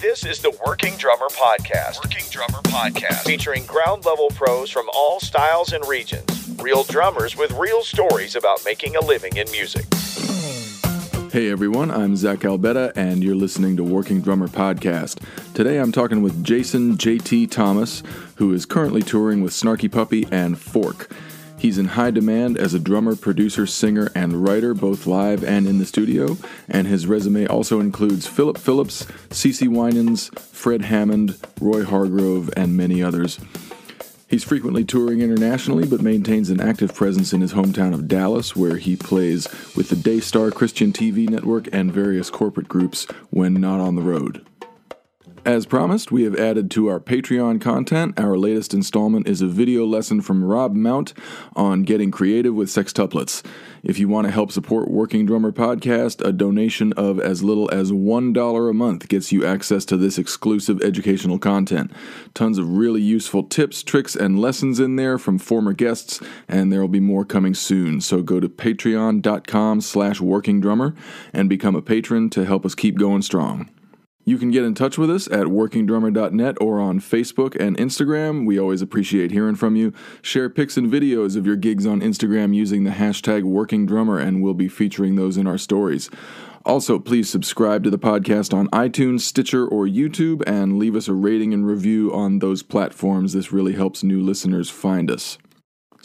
This is the Working Drummer Podcast. Working Drummer Podcast. Featuring ground level pros from all styles and regions. Real drummers with real stories about making a living in music. Hey everyone, I'm Zach Albetta, and you're listening to Working Drummer Podcast. Today I'm talking with Jason JT Thomas, who is currently touring with Snarky Puppy and Fork. He's in high demand as a drummer, producer, singer, and writer, both live and in the studio, and his resume also includes Philip Phillips, CeCe Winans, Fred Hammond, Roy Hargrove, and many others. He's frequently touring internationally, but maintains an active presence in his hometown of Dallas, where he plays with the Daystar Christian TV network and various corporate groups when not on the road. As promised, we have added to our Patreon content. Our latest installment is a video lesson from Rob Mount on getting creative with sextuplets. If you want to help support Working Drummer Podcast, a donation of as little as $1 a month gets you access to this exclusive educational content. Tons of really useful tips, tricks, and lessons in there from former guests, and there will be more coming soon. So go to patreon.com slash workingdrummer and become a patron to help us keep going strong. You can get in touch with us at workingdrummer.net or on Facebook and Instagram. We always appreciate hearing from you. Share pics and videos of your gigs on Instagram using the hashtag workingdrummer, and we'll be featuring those in our stories. Also, please subscribe to the podcast on iTunes, Stitcher, or YouTube, and leave us a rating and review on those platforms. This really helps new listeners find us.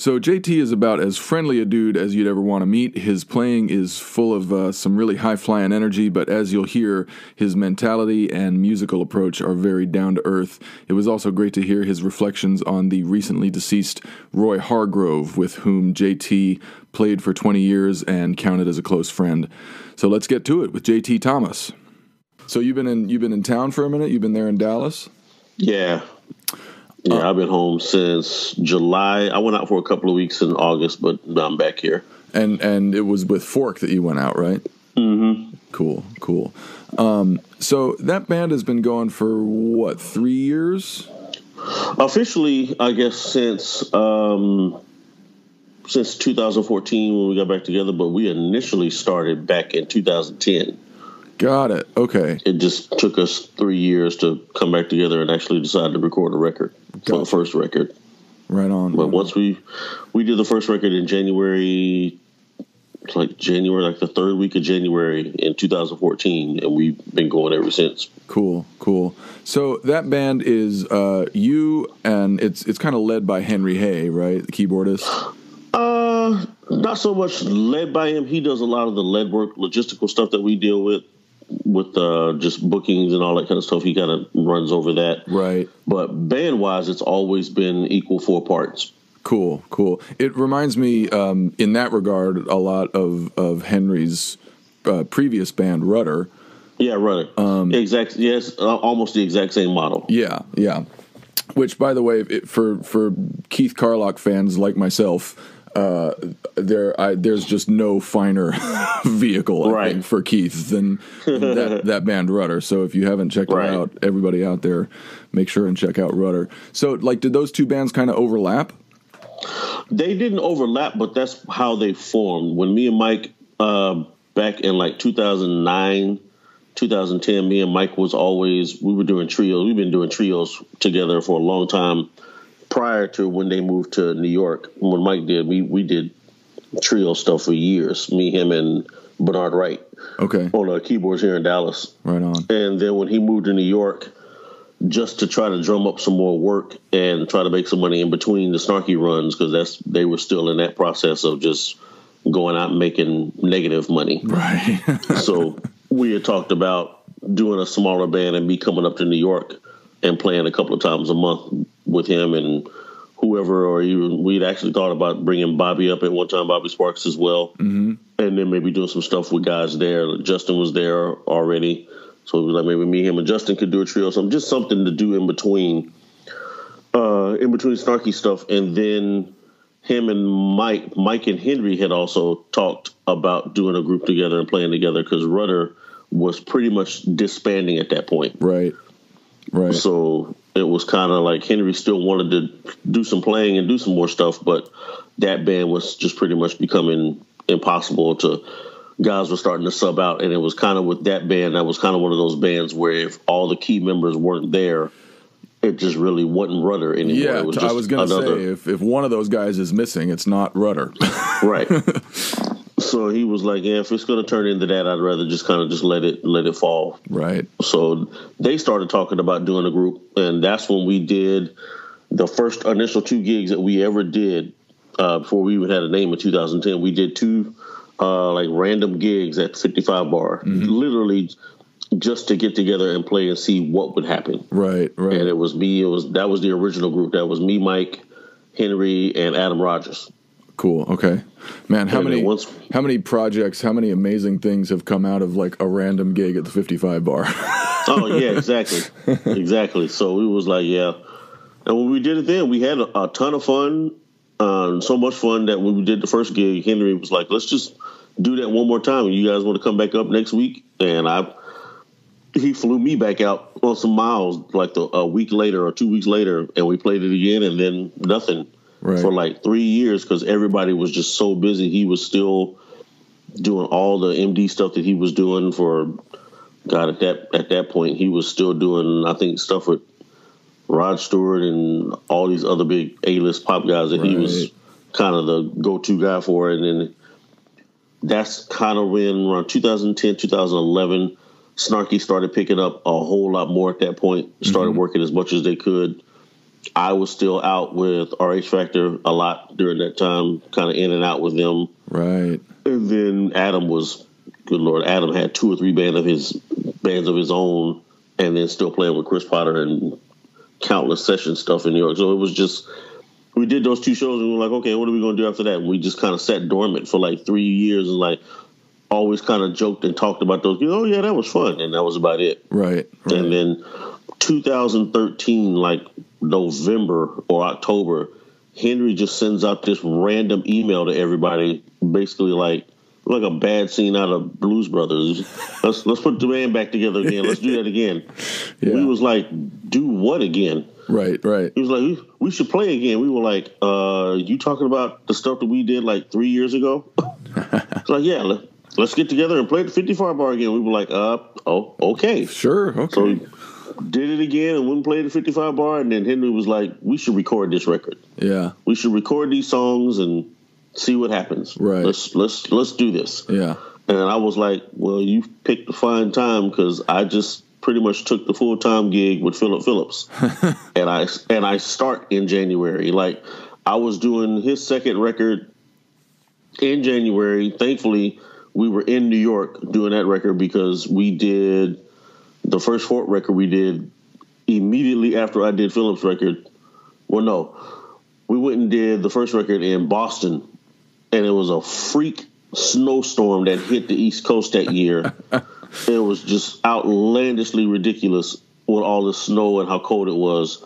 So JT is about as friendly a dude as you'd ever want to meet. His playing is full of uh, some really high flying energy, but as you'll hear, his mentality and musical approach are very down to earth. It was also great to hear his reflections on the recently deceased Roy Hargrove, with whom JT played for 20 years and counted as a close friend. So let's get to it with JT Thomas. So you've been in you've been in town for a minute. You've been there in Dallas. Yeah, yeah, uh, I've been home since July. I went out for a couple of weeks in August, but now I'm back here. And and it was with Fork that you went out, right? Mm-hmm. Cool, cool. Um, so that band has been going for what three years? Officially, I guess since um, since 2014 when we got back together, but we initially started back in 2010. Got it. Okay. It just took us three years to come back together and actually decide to record a record gotcha. for the first record. Right on. But right once on. we we did the first record in January, like January, like the third week of January in 2014, and we've been going ever since. Cool, cool. So that band is uh, you, and it's it's kind of led by Henry Hay, right, the keyboardist. Uh, not so much led by him. He does a lot of the lead work, logistical stuff that we deal with with uh, just bookings and all that kind of stuff. He kind of runs over that. Right. But band wise, it's always been equal four parts. Cool, cool. It reminds me, um, in that regard, a lot of of Henry's uh, previous band, Rudder. Yeah, Rudder. Um, exact. Yes, uh, almost the exact same model. Yeah, yeah. Which, by the way, it, for for Keith Carlock fans like myself, uh, there I, there's just no finer vehicle I right. think for Keith than, that, that band Rudder. So if you haven't checked right. it out, everybody out there, make sure and check out Rudder. So like, did those two bands kind of overlap? They didn't overlap, but that's how they formed. When me and Mike uh, back in like 2009. 2010, me and Mike was always we were doing trios. We've been doing trios together for a long time prior to when they moved to New York. When Mike did, we we did trio stuff for years. Me, him, and Bernard Wright. Okay. On the keyboards here in Dallas. Right on. And then when he moved to New York, just to try to drum up some more work and try to make some money in between the snarky runs, because that's they were still in that process of just going out and making negative money. Right. so we had talked about doing a smaller band and me coming up to New York and playing a couple of times a month with him and whoever, or even we'd actually thought about bringing Bobby up at one time, Bobby Sparks as well, mm-hmm. and then maybe doing some stuff with guys there. Justin was there already, so it was like maybe me, him, and Justin could do a trio, something just something to do in between, uh, in between snarky stuff, and then him and Mike, Mike and Henry had also talked about doing a group together and playing together because Rudder was pretty much disbanding at that point. Right. Right. So it was kind of like Henry still wanted to do some playing and do some more stuff, but that band was just pretty much becoming impossible to guys were starting to sub out, and it was kind of with that band. That was kind of one of those bands where if all the key members weren't there, it just really wasn't Rudder anymore. Yeah, it was I was going to another- say if, if one of those guys is missing, it's not Rudder. right. so he was like, "Yeah, if it's going to turn into that, I'd rather just kind of just let it let it fall." right. So they started talking about doing a group, and that's when we did the first initial two gigs that we ever did uh, before we even had a name in 2010. We did two uh, like random gigs at 55 Bar, literally just to get together and play and see what would happen. Right. Right. And it was me. It was that was the original group. That was me, Mike, Henry, and Adam Rogers. Cool. Okay, man. How many once- how many projects? How many amazing things have come out of like a random gig at the 55 bar? Oh yeah, exactly, exactly. So we was like, yeah. And when we did it then, we had a, a ton of fun. Um, so much fun that when we did the first gig, Henry was like, "Let's just do that one more time. You guys want to come back up next week?" And I, he flew me back out on some miles like the, a week later or two weeks later, and we played it again, and then nothing Right. for like three years because everybody was just so busy. He was still doing all the MD stuff that he was doing for God at that at that point he was still doing I think stuff with Rod Stewart and all these other big A list pop guys that he was kind of the go to guy for and then that's kind of when around 2010 2011 Snarky started picking up a whole lot more at that point started mm-hmm. working as much as they could I was still out with RH Factor a lot during that time kind of in and out with them right. and then Adam was, good lord, Adam had two or three band of his bands of his own, and then still playing with Chris Potter and countless session stuff in New York. So it was just we did those two shows, and we were like, okay, what are we going to do after that? And we just kind of sat dormant for like three years, and like always kind of joked and talked about those. You Oh yeah, that was fun, and that was about it. Right. Right. And then 2013, like November or October, Henry just sends out this random email to everybody, basically like like a bad scene out of Blues Brothers. Let's let's put the band back together again. Let's do that again. Yeah. We was like, do what again? Right. Right. He was like, we, we should play again. We were like, uh, you talking about the stuff that we did like three years ago? it's like, yeah, let, let's get together and play at the 55 bar again. We were like, uh, oh, okay. Sure. Okay. So did it again and wouldn't play the 55 bar. And then Henry was like, we should record this record. yeah. We should record these songs and see what happens. Right. Let's let's let's do this. Yeah. And I was like, well, you picked a fine time because I just pretty much took the full time gig with Philip Phillips, and I and I start in January. Like I was doing his second record in January. Thankfully, we were in New York doing that record because we did the first Fork record we did immediately after I did Phillips' record. Well, no, we went and did the first record in Boston, and it was a freak snowstorm that hit the East Coast that year. it was just outlandishly ridiculous with all the snow and how cold it was.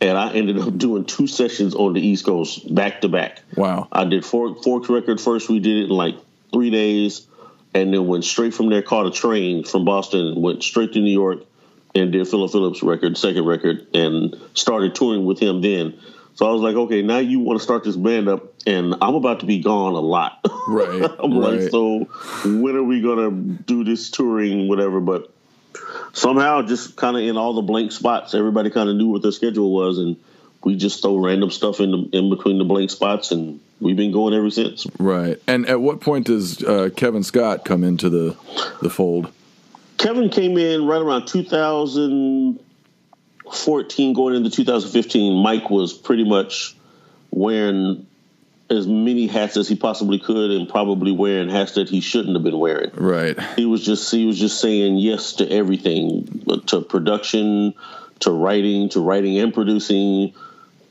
And I ended up doing two sessions on the East Coast back to back. Wow. I did Fork, Forks record first. We did it in like three days, and then went straight from there. Caught a train from Boston, went straight to New York, and did Philip Phillips record, second record, and started touring with him then. So I was like, okay, now you want to start this band up, and I'm about to be gone a lot. Right. I'm like, right. so when are we gonna do this touring, whatever? But somehow, just kind of in all the blank spots, everybody kind of knew what their schedule was, and we just throw random stuff in the, in between the blank spots, and we've been going ever since. Right. And at what point does uh, Kevin Scott come into the the fold? Kevin came in right around 2014, going into 2015. Mike was pretty much wearing as many hats as he possibly could, and probably wearing hats that he shouldn't have been wearing. Right. He was just he was just saying yes to everything, to production, to writing, to writing and producing,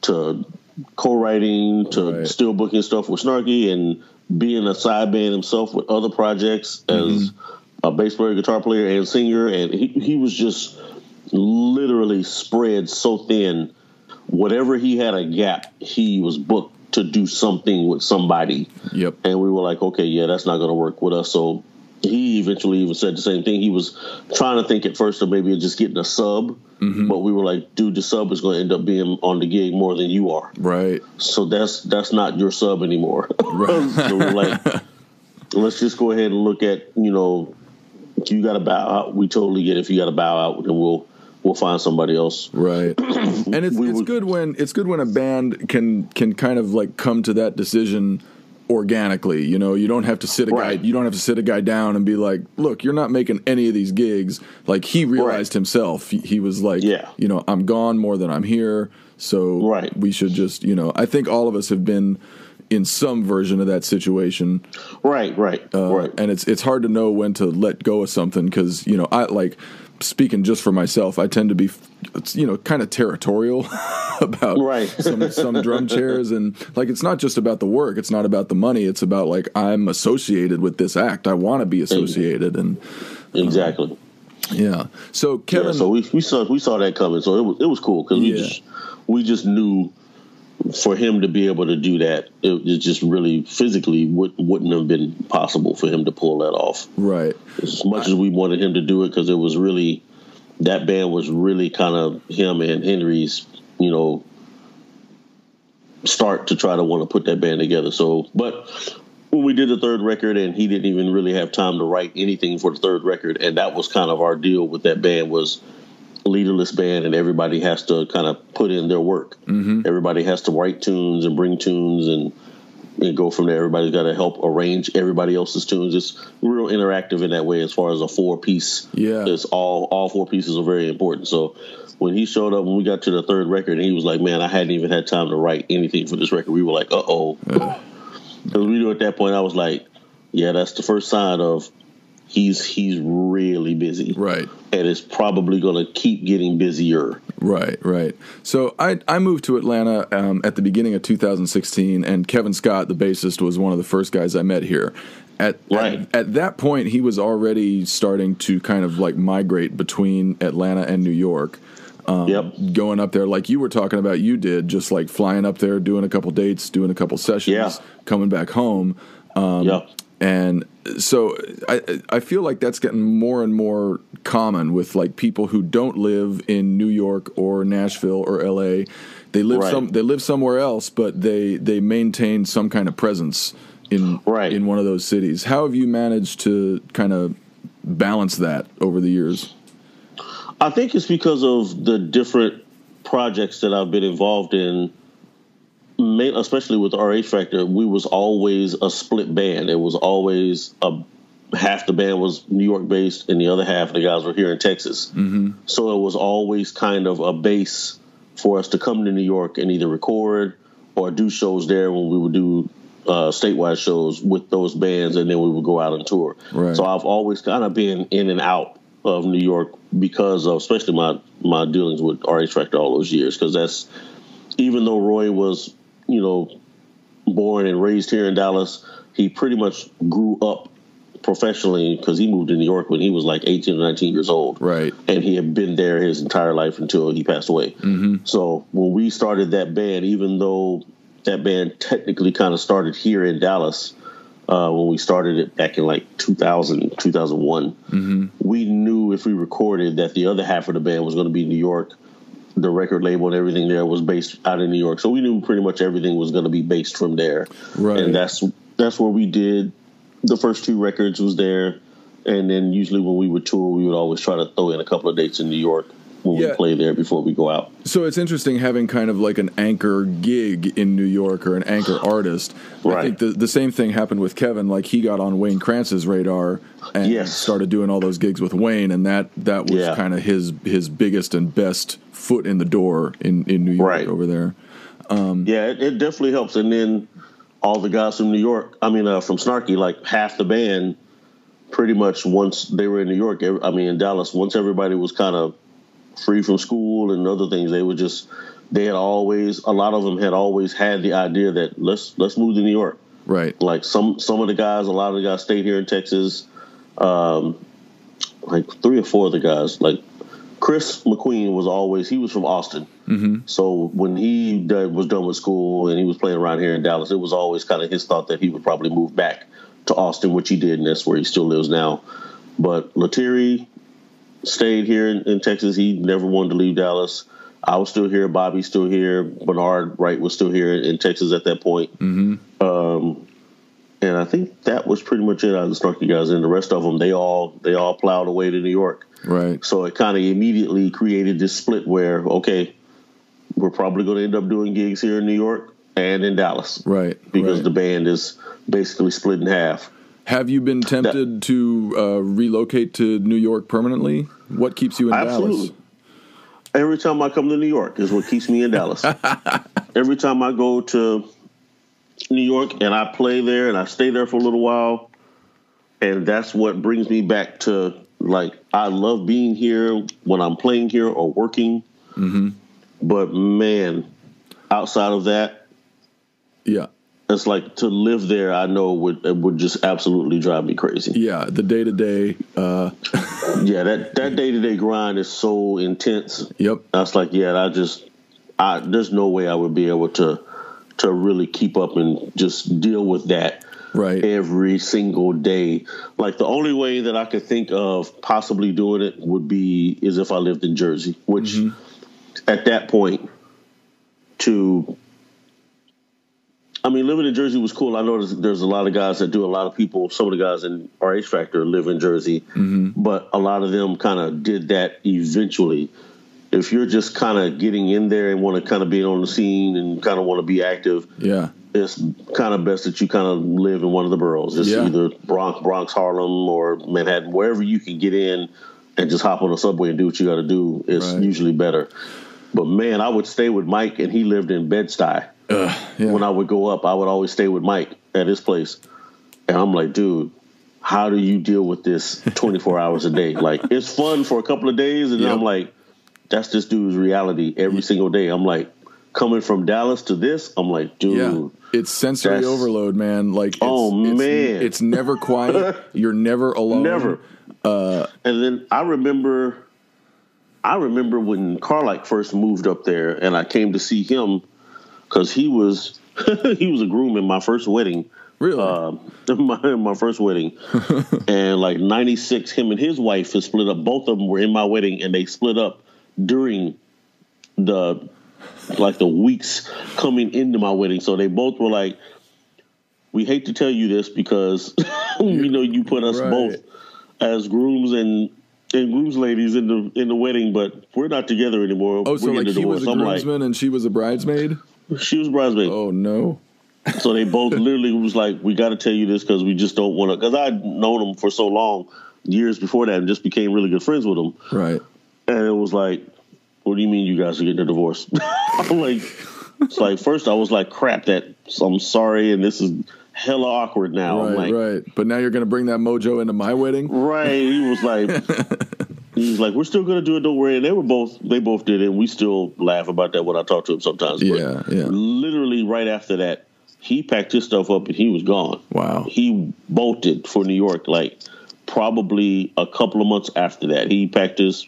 to co-writing, to Right. still booking stuff with Snarky, and being a side band himself with other projects as mm-hmm. a bass player, guitar player, and singer. And he he was just literally spread so thin. Whatever he had a gap, he was booked to do something with somebody Yep. and we were like, okay, yeah, that's not going to work with us. So he eventually even said the same thing. He was trying to think at first of maybe just getting a sub, mm-hmm. but we were like, dude, the sub is going to end up being on the gig more than you are. Right. So that's that's not your sub anymore. so we're like, let's just go ahead and look at you know, you got to bow out, we totally get. It. If you got to bow out, then we'll we'll find somebody else. Right. and it's We it's good when it's good when a band can can kind of like come to that decision organically. You know, you don't have to sit a Right. guy you don't have to sit a guy down and be like, "Look, you're not making any of these gigs." Like he realized himself. He, he was like, Yeah. you know, I'm gone more than I'm here. So Right. we should just, you know, I think all of us have been in some version of that situation Right, right, uh, right. and it's it's hard to know when to let go of something because you know I like speaking just for myself. I tend to be you know kind of territorial about Right. some some drum chairs and like it's not just about the work. It's not about the money. It's about like I'm associated with this act. I want to be associated and um, exactly. yeah. So Kevin, yeah, so we, we saw we saw that coming. So it was it was cool because we Yeah. just we just knew for him to be able to do that, it, it just really physically would, wouldn't have been possible for him to pull that off. right. As much as we wanted him to do it, because it was really that band was really kind of him and Henry's, you know, start to try to want to put that band together. So, but when we did the third record, and he didn't even really have time to write anything for the third record, and that was kind of our deal with that band was leaderless band, and everybody has to kind of put in their work. Mm-hmm. Everybody has to write tunes and bring tunes and. And go from there. Everybody's got to help arrange everybody else's tunes. It's real interactive in that way, as far as a four piece. Yeah. it's all all four pieces are very important. So when he showed up, when we got to the third record, and he was like, "Man, I hadn't even had time to write anything for this record." We were like, "Uh oh," because we knew at that point. I was like, "Yeah, that's the first sign of he's he's really busy, Right. and it's probably going to keep getting busier." Right, right. So I I moved to Atlanta um, at the beginning of 2016, and Kevin Scott, the bassist, was one of the first guys I met here. At, Right. at at that point, he was already starting to kind of like migrate between Atlanta and New York. Um, yep. Going up there, like you were talking about, you did just like flying up there, doing a couple dates, doing a couple sessions, Yeah. coming back home. Um, yep. And so I I feel like that's getting more and more common with like people who don't live in New York or Nashville or LA. They live Right. some they live somewhere else, but they they maintain some kind of presence in Right. in one of those cities. How have you managed to kind of balance that over the years? I think it's because of the different projects that I've been involved in. Especially with RH Factor, we was always a split band. It was always a half the band was New York based, and the other half of the guys were here in Texas. Mm-hmm. So it was always kind of a base for us to come to New York and either record or do shows there when we would do uh, statewide shows with those bands, and then we would go out on tour. Right. So I've always kind of been in and out of New York because of especially my my dealings with RH Factor all those years. Because that's even though Roy was you know born and raised here in Dallas, he pretty much grew up professionally because he moved to New York when he was like 18 or 19 years old Right. and he had been there his entire life until he passed away. Mm-hmm. So when we started that band, even though that band technically kind of started here in Dallas, uh, when we started it back in like 2000, 2001, we knew if we recorded that the other half of the band was going to be New York. The record label and everything there was based out in New York, so we knew pretty much everything was going to be based from there. Right. And that's that's where we did the first two records was there, and then usually when we would tour, we would always try to throw in a couple of dates in New York when Yeah. we play there before we go out. So it's interesting having kind of like an anchor gig in New York or an anchor artist. I think the, the same thing happened with Kevin. Like he got on Wayne Krantz's radar and Yes. started doing all those gigs with Wayne, and that that was Yeah. kind of his his biggest and best foot in the door in in New York Right. over there. Yeah, it, it definitely helps. And then all the guys from New York, I mean, uh, from Snarky, like half the band, pretty much once they were in New York, I mean, in Dallas, once everybody was kind of free from school and other things, they were just, they had always, a lot of them had always had the idea that let's let's move to New York. Right. Like some some of the guys, a lot of the guys stayed here in Texas. Um, like three or four of the guys, like Chris McQueen was always he was from Austin. Mm-hmm. So when he did, was done with school and he was playing around here in Dallas, it was always kind of his thought that he would probably move back to Austin, which he did, and that's where he still lives now. But Lettieri stayed here in, in Texas. He never wanted to leave Dallas. I was still here. Bobby's still here. Bernard Wright was still here in Texas at that point. Um, and I think that was pretty much it out of the Snarky guys. And the rest of them, they all they all plowed away to New York. Right. So it kind of immediately created this split where okay, we're probably going to end up doing gigs here in New York and in Dallas. Right. Because right. the band is basically split in half. Have you been tempted that, to uh, relocate to New York permanently? What keeps you in absolutely. Dallas? Every time I come to New York is what keeps me in Dallas. Every time I go to New York and I play there and I stay there for a little while, and that's what brings me back to like I love being here when I'm playing here or working. Mm-hmm. But man, outside of that, yeah, it's like to live there. I know would it would just absolutely drive me crazy. Yeah, the day to day. Yeah, that that day to day grind is so intense. Yep. That's like yeah, I just I there's no way I would be able to to really keep up and just deal with that right every single day. Like the only way that I could think of possibly doing it would be is if I lived in Jersey, which mm-hmm. at that point to I mean, living in Jersey was cool. I know there's, there's, a lot of guys that do. A lot of people, some of the guys in RH Factor live in Jersey, mm-hmm. but a lot of them kind of did that eventually if you're just kind of getting in there and want to kind of be on the scene and kind of want to be active, yeah, it's kind of best that you kind of live in one of the boroughs. It's yeah. either Bronx, Bronx, Harlem, or Manhattan, wherever you can get in and just hop on the subway and do what you got to do. It's right. usually better. But man, I would stay with Mike, and he lived in Bed Stuy. Uh, yeah. When I would go up, I would always stay with Mike at his place, and I'm like, dude, how do you deal with this 24 hours a day? Like, it's fun for a couple of days, and yep. I'm like that's this dude's reality every single day. I'm like, coming from Dallas to this, I'm like, dude. Yeah. It's sensory overload, man. Like, it's, oh it's, man, it's never quiet. You're never alone. Never. Uh, and then I remember, I remember when Carlock first moved up there, and I came to see him because he was he was a groom in my first wedding. Really? Uh, my my first wedding, and like '96, him and his wife had split up. Both of them were in my wedding, and they split up during the like the weeks coming into my wedding. So they both were like, "We hate to tell you this because we know you put us right. both as grooms and and grooms ladies in the in the wedding, but we're not together anymore. Oh, so we're like he was a groomsman like, and she was a bridesmaid. She was bridesmaid. Oh no. so they both literally was like, "We got to tell you this because we just don't want to." Because I'd known them for so long, years before that, and just became really good friends with them. Right. And it was like, what do you mean you guys are getting a divorce? I'm like, it's like, first I was like, crap, that I'm sorry, and this is hella awkward now. Right, like, right. But now you're going to bring that mojo into my wedding? Right. He was like, he was like, we're still going to do it, don't worry. And they were both, they both did it. And we still laugh about that when I talk to him sometimes. Yeah, but yeah. Literally right after that, he packed his stuff up and he was gone. Wow. He bolted for New York like probably a couple of months after that. He packed his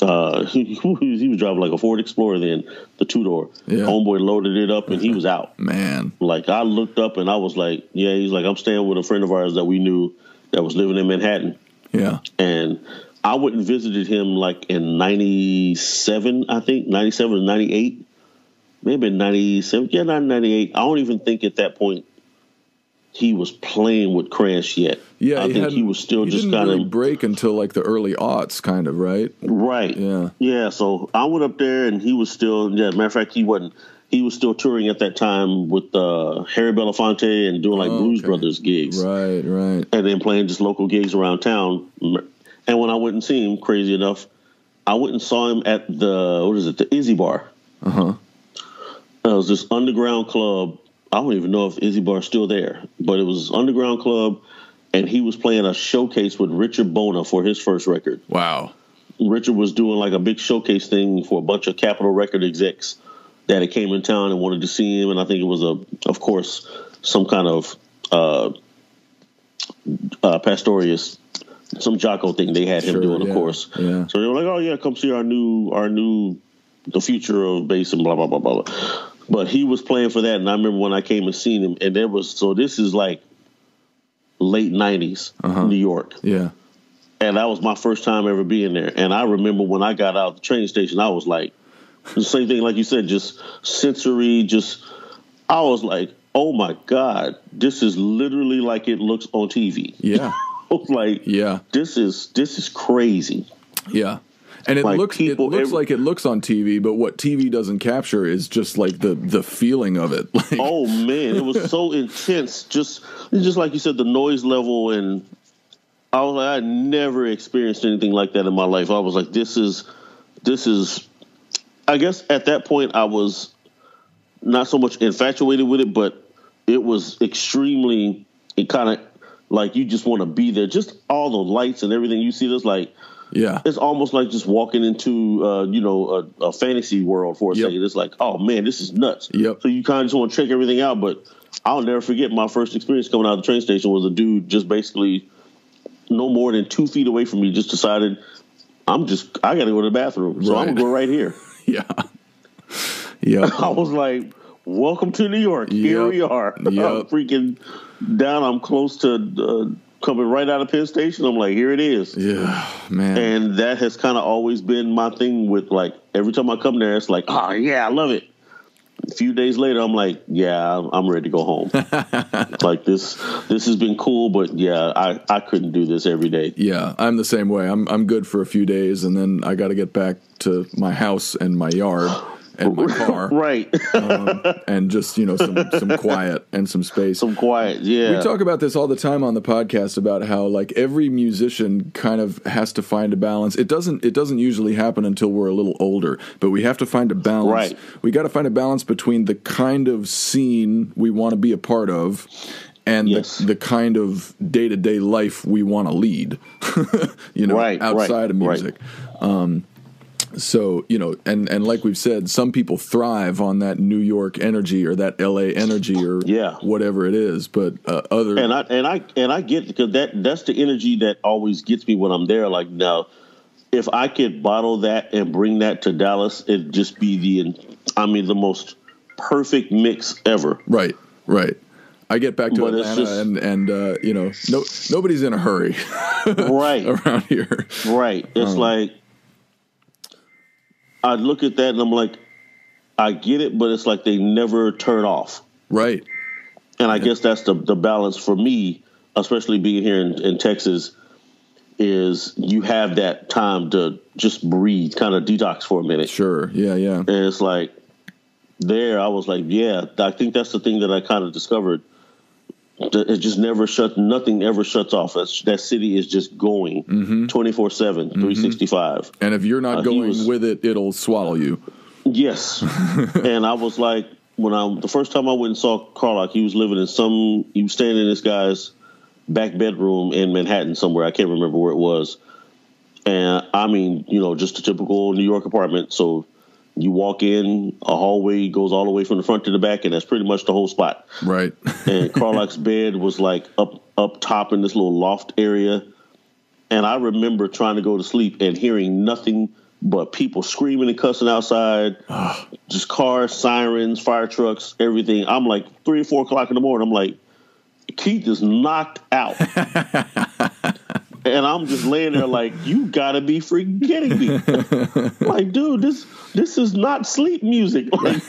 uh, he, he was driving like a Ford Explorer then, the two door. Yeah. Homeboy loaded it up and he was out. Man. Like I looked up and I was like, yeah, he's like, I'm staying with a friend of ours that we knew that was living in Manhattan. Yeah. And I went and visited him like in 97, I think, 97 or 98. Maybe 97. Yeah, not 98. I don't even think at that point he was playing with Krantz yet. Yeah, I think he was still he just kind really of break until like the early aughts, kind of right. Right. Yeah. Yeah. So I went up there, and he was still. Yeah. Matter of fact, he wasn't. He was still touring at that time with uh, Harry Belafonte and doing like oh, Blues okay. Brothers gigs. Right. Right. And then playing just local gigs around town. And when I went and see him, crazy enough, I went and saw him at the what is it, the Izzy Bar. Uh huh. It was this underground club I don't even know if Izzy Bar's still there, but it was Underground Club, and he was playing a showcase with Richard Bona for his first record. Wow. Richard was doing like a big showcase thing for a bunch of Capitol Record execs that had came in town and wanted to see him, and I think it was a, of course, some kind of uh, uh, Pastorius, some Jaco thing they had him sure, doing, yeah, of course. Yeah. So they were like, "Oh yeah, come see our new, our new, the future of bass and blah blah blah blah." But he was playing for that, and I remember when I came and seen him, and there was so this is like late '90s uh-huh. New York, yeah. And that was my first time ever being there. And I remember when I got out of the train station, I was like, the same thing, like you said, just sensory, just I was like, oh my god, this is literally like it looks on TV. Yeah. like Yeah. this is this is crazy. Yeah. And it Like looks people it looks every- like it looks on TV, but what TV doesn't capture is just like the the feeling of it. Like Oh man, it was so intense. Just just like you said, the noise level and I was like, I never experienced anything like that in my life. I was like, this is this is I guess at that point I was not so much infatuated with it, but it was extremely it kind of like you just want to be there. Just all the lights and everything you see. There's like yeah. it's almost like just walking into uh, you know a, a fantasy world for a Yep. second. It's like, oh man, this is nuts. Yep. So you kind of just want to check everything out. But I'll never forget my first experience coming out of the train station was a dude just basically no more than two feet away from me just decided I'm just I got to go to the bathroom, so I'm gonna go right here. Yeah. Yeah. I was like, welcome to New York. Here we are. I'm freaking down. I'm close to uh, coming right out of Penn Station. I'm like, here it is. Yeah. Man. And that has kind of always been my thing with like every time I come there, it's like, oh yeah, I love it. A few days later, I'm like, yeah, I'm- I'm ready to go home. like this, this has been cool, but yeah, I, I couldn't do this every day. Yeah, I'm the same way. I'm I'm good for a few days, and then I got to get back to my house and my yard and my car, Right, and just you know some some quiet and some space. some quiet. Yeah, We talk about this all the time on the podcast about how like every musician kind of has to find a balance. It doesn't it doesn't usually happen until we're a little older, but we have to find a balance. Right. We got to find a balance between the kind of scene we want to be a part of and Yes. the, the kind of day-to-day life we want to lead. you know, Right, right, outside of right. music. Um so you know and and like we've said some people thrive on that new york energy or that la energy or Yeah. whatever it is but uh, other and I and I and I get because that that's the energy that always gets me when I'm there. Like now, if I could bottle that and bring that to Dallas, it'd just be the I mean the most perfect mix ever. right right i get back to But atlanta just- and and uh you know no nobody's in a hurry Right. around here Right. It's Um, like I look at that and I'm like, I get it, but it's like they never turn off. right And I guess that's the the balance for me, especially being here in, in Texas, is you have that time to just breathe, kind of detox for a minute. sure yeah yeah And it's like there, I was like, yeah, I think that's the thing that I kind of discovered. It just never shuts, nothing ever shuts off. That's, that city is just going 24 7, 365. and if you're not Uh, going was- with it it'll swallow you Yes. and I was like, when I, the first time I went and saw Carlock, he was living in some, he was staying in this guy's back bedroom in Manhattan somewhere. I can't remember where it was. And I mean, you know, just a typical New York apartment. So you walk in, a hallway goes all the way from the front to the back, and that's pretty much the whole spot. right And Carlock's bed was like up up top in this little loft area. And I remember trying to go to sleep and hearing nothing but people screaming and cussing outside, just cars, sirens, fire trucks, everything. I'm like three or four o'clock in the morning. I'm like, Keith is knocked out. and I'm just laying there like, you gotta be freaking kidding me. like, dude, this this is not sleep music. Like,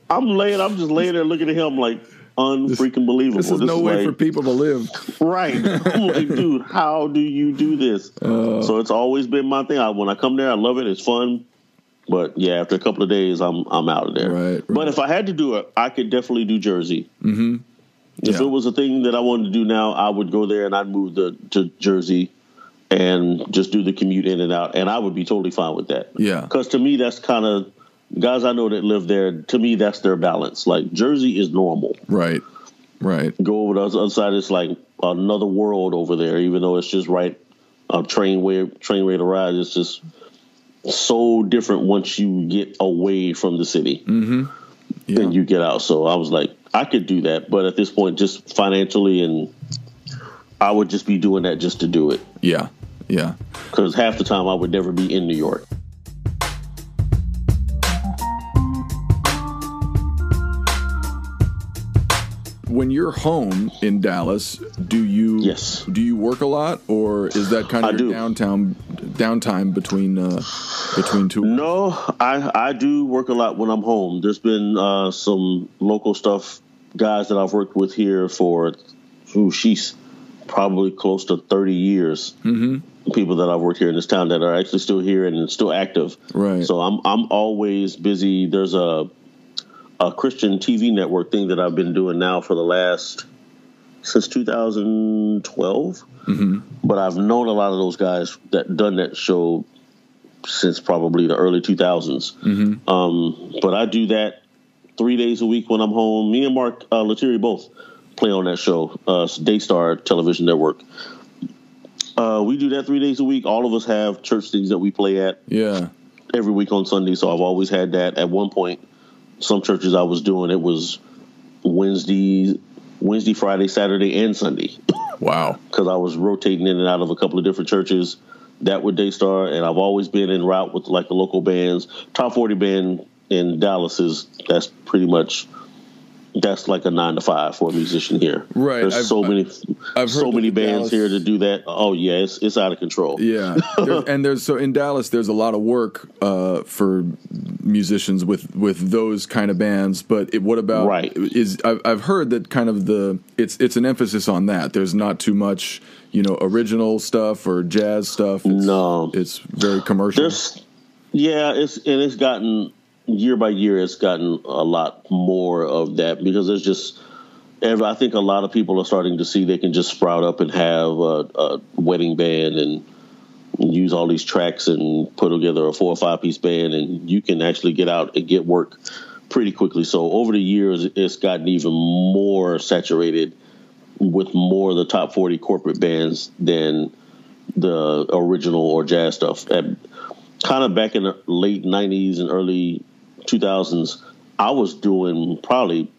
I'm laying, I'm just laying there looking at him like unfreaking believable. this is no way for people to live Right. I'm like, dude, how do you do this? Uh. so it's always been my thing. I, when I come there, I love it. It's fun. But yeah, after a couple of days, I'm I'm out of there. Right, But if I had to do it, I could definitely do Jersey. Mm-hmm. If Yeah. it was a thing that I wanted to do now, I would go there and I'd move the, to Jersey and just do the commute in and out, and I would be totally fine with that. Yeah. Because to me, that's kind of guys I know that live there. To me, that's their balance. Like Jersey is normal right right go over to the other side. It's like another world over there, even though it's just right a train way train way to ride. It's just so different once you get away from the city mm-hmm. yeah and you get out. So I was like, I could do that, but at this point, just financially and I would just be doing that just to do it yeah yeah because half the time I would never be in New York. when you're home in Dallas, do you Yes. do you work a lot, or is that kind of I your do. downtown downtime between uh, between two? No, I I do work a lot when I'm home. There's been uh, some local stuff guys that I've worked with here for, ooh, she's probably close to 30 years. Mm-hmm. People that I've worked here in this town that are actually still here and still active. Right. So I'm I'm always busy. There's a a Christian TV network thing that I've been doing now for the last since 2012. Mm-hmm. But I've known a lot of those guys that done that show since probably the early 2000s. Mm-hmm. Um, but I do that three days a week when I'm home. Me and Mark uh, Lettieri both play on that show, uh, Daystar Television Network. Uh, we do that three days a week. All of us have church things that we play at Yeah. every week on Sunday. So I've always had that. At one point, some churches I was doing it was Wednesday, Wednesday, Friday, Saturday, and Sunday Wow. because I was rotating in and out of a couple of different churches. That with Daystar, and I've always been in route with like the local bands. Top Forty band in Dallas is that's pretty much that's like a nine to five for a musician here. Right. There's I've- so many, I've so many bands Dallas- here to do that. Oh yeah, it's it's out of control. Yeah, There's- and there's so in Dallas, there's a lot of work uh, for musicians with with those kind of bands. But it, what about Right. Is I've, I've heard that kind of the it's it's an emphasis on that. There's not too much you know original stuff or jazz stuff. It's, No. it's very commercial. There's, yeah, it's and it's gotten year by year. It's gotten a lot more of that because there's just. I think a lot of people are starting to see they can just sprout up and have a, a wedding band and use all these tracks and put together a four or five piece band, and you can actually get out and get work pretty quickly. So over the years, it's gotten even more saturated with more of the top 40 corporate bands than the original or jazz stuff. At, kind of back in the late 90s and early 2000s, I was doing probably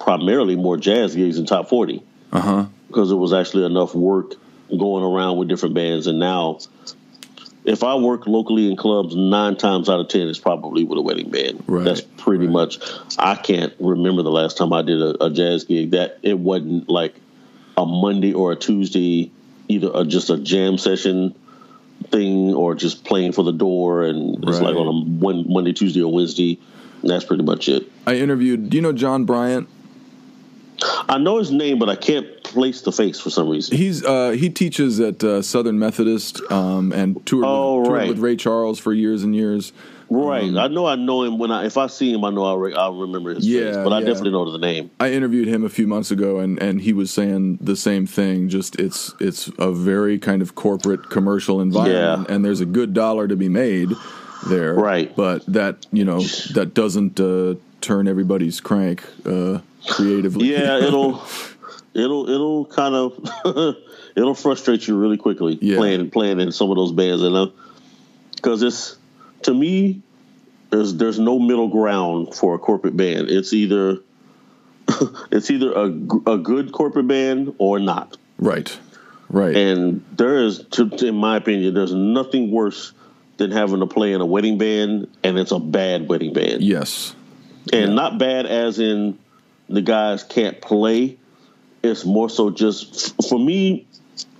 primarily more jazz gigs in top 40 Uh huh. because it was actually enough work going around with different bands. And now, if I work locally in clubs, nine times out of ten, it's probably with a wedding band. Right, That's pretty much. I can't remember the last time I did a, a jazz gig that it wasn't like a Monday or a Tuesday, either a, just a jam session thing or just playing for the door, and it's like on a one, Monday, Tuesday, or Wednesday. And that's pretty much it. I interviewed. Do you know John Bryant? I know his name, but I can't place the face for some reason. He's uh, he teaches at uh, Southern Methodist um, and toured, Oh, with, toured right. with Ray Charles for years and years. Right. Um, I know I know him when I if I see him I know I'll, re- I'll remember his Yeah, face, but I yeah. definitely know the name. I interviewed him a few months ago, and, and he was saying the same thing. Just it's it's a very kind of corporate commercial environment, Yeah. and there's a good dollar to be made there, Right. But that you know that doesn't uh, turn everybody's crank uh, creatively. Yeah, it'll it'll it'll kind of it'll frustrate you really quickly Yeah. playing playing in some of those bands and because it's to me there's there's no middle ground for a corporate band. It's either it's either a, a good corporate band or not. right, right. And there is, to, in my opinion, there's nothing worse than having to play in a wedding band and it's a bad wedding band. yes, And not bad as in the guys can't play. It's more so just for me.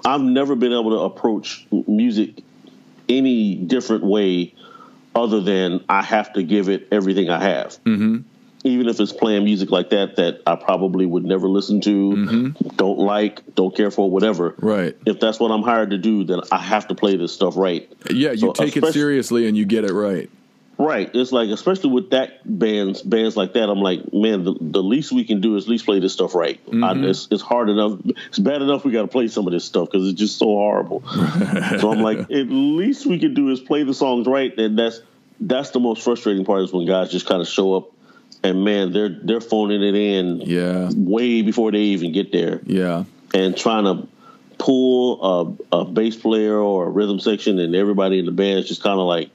I've never been able to approach music any different way other than I have to give it everything I have. Mm-hmm. Even if it's playing music like that that I probably would never listen to, don't like, don't care for, whatever. right. If that's what I'm hired to do, then I have to play this stuff right. Yeah, you So take it seriously and you get it right. Right. It's like, especially with that bands, bands like that, I'm like, man, the, the least we can do is at least play this stuff right. I, mm-hmm. it's, it's hard enough. It's bad enough we got to play some of this stuff because it's just so horrible. so I'm like, at least we can do is play the songs right. And that's that's the most frustrating part is when guys just kind of show up and man, they're they're phoning it in Yeah, way before they even get there yeah, and trying to pull a, a bass player or a rhythm section, and everybody in the band is just kind of like,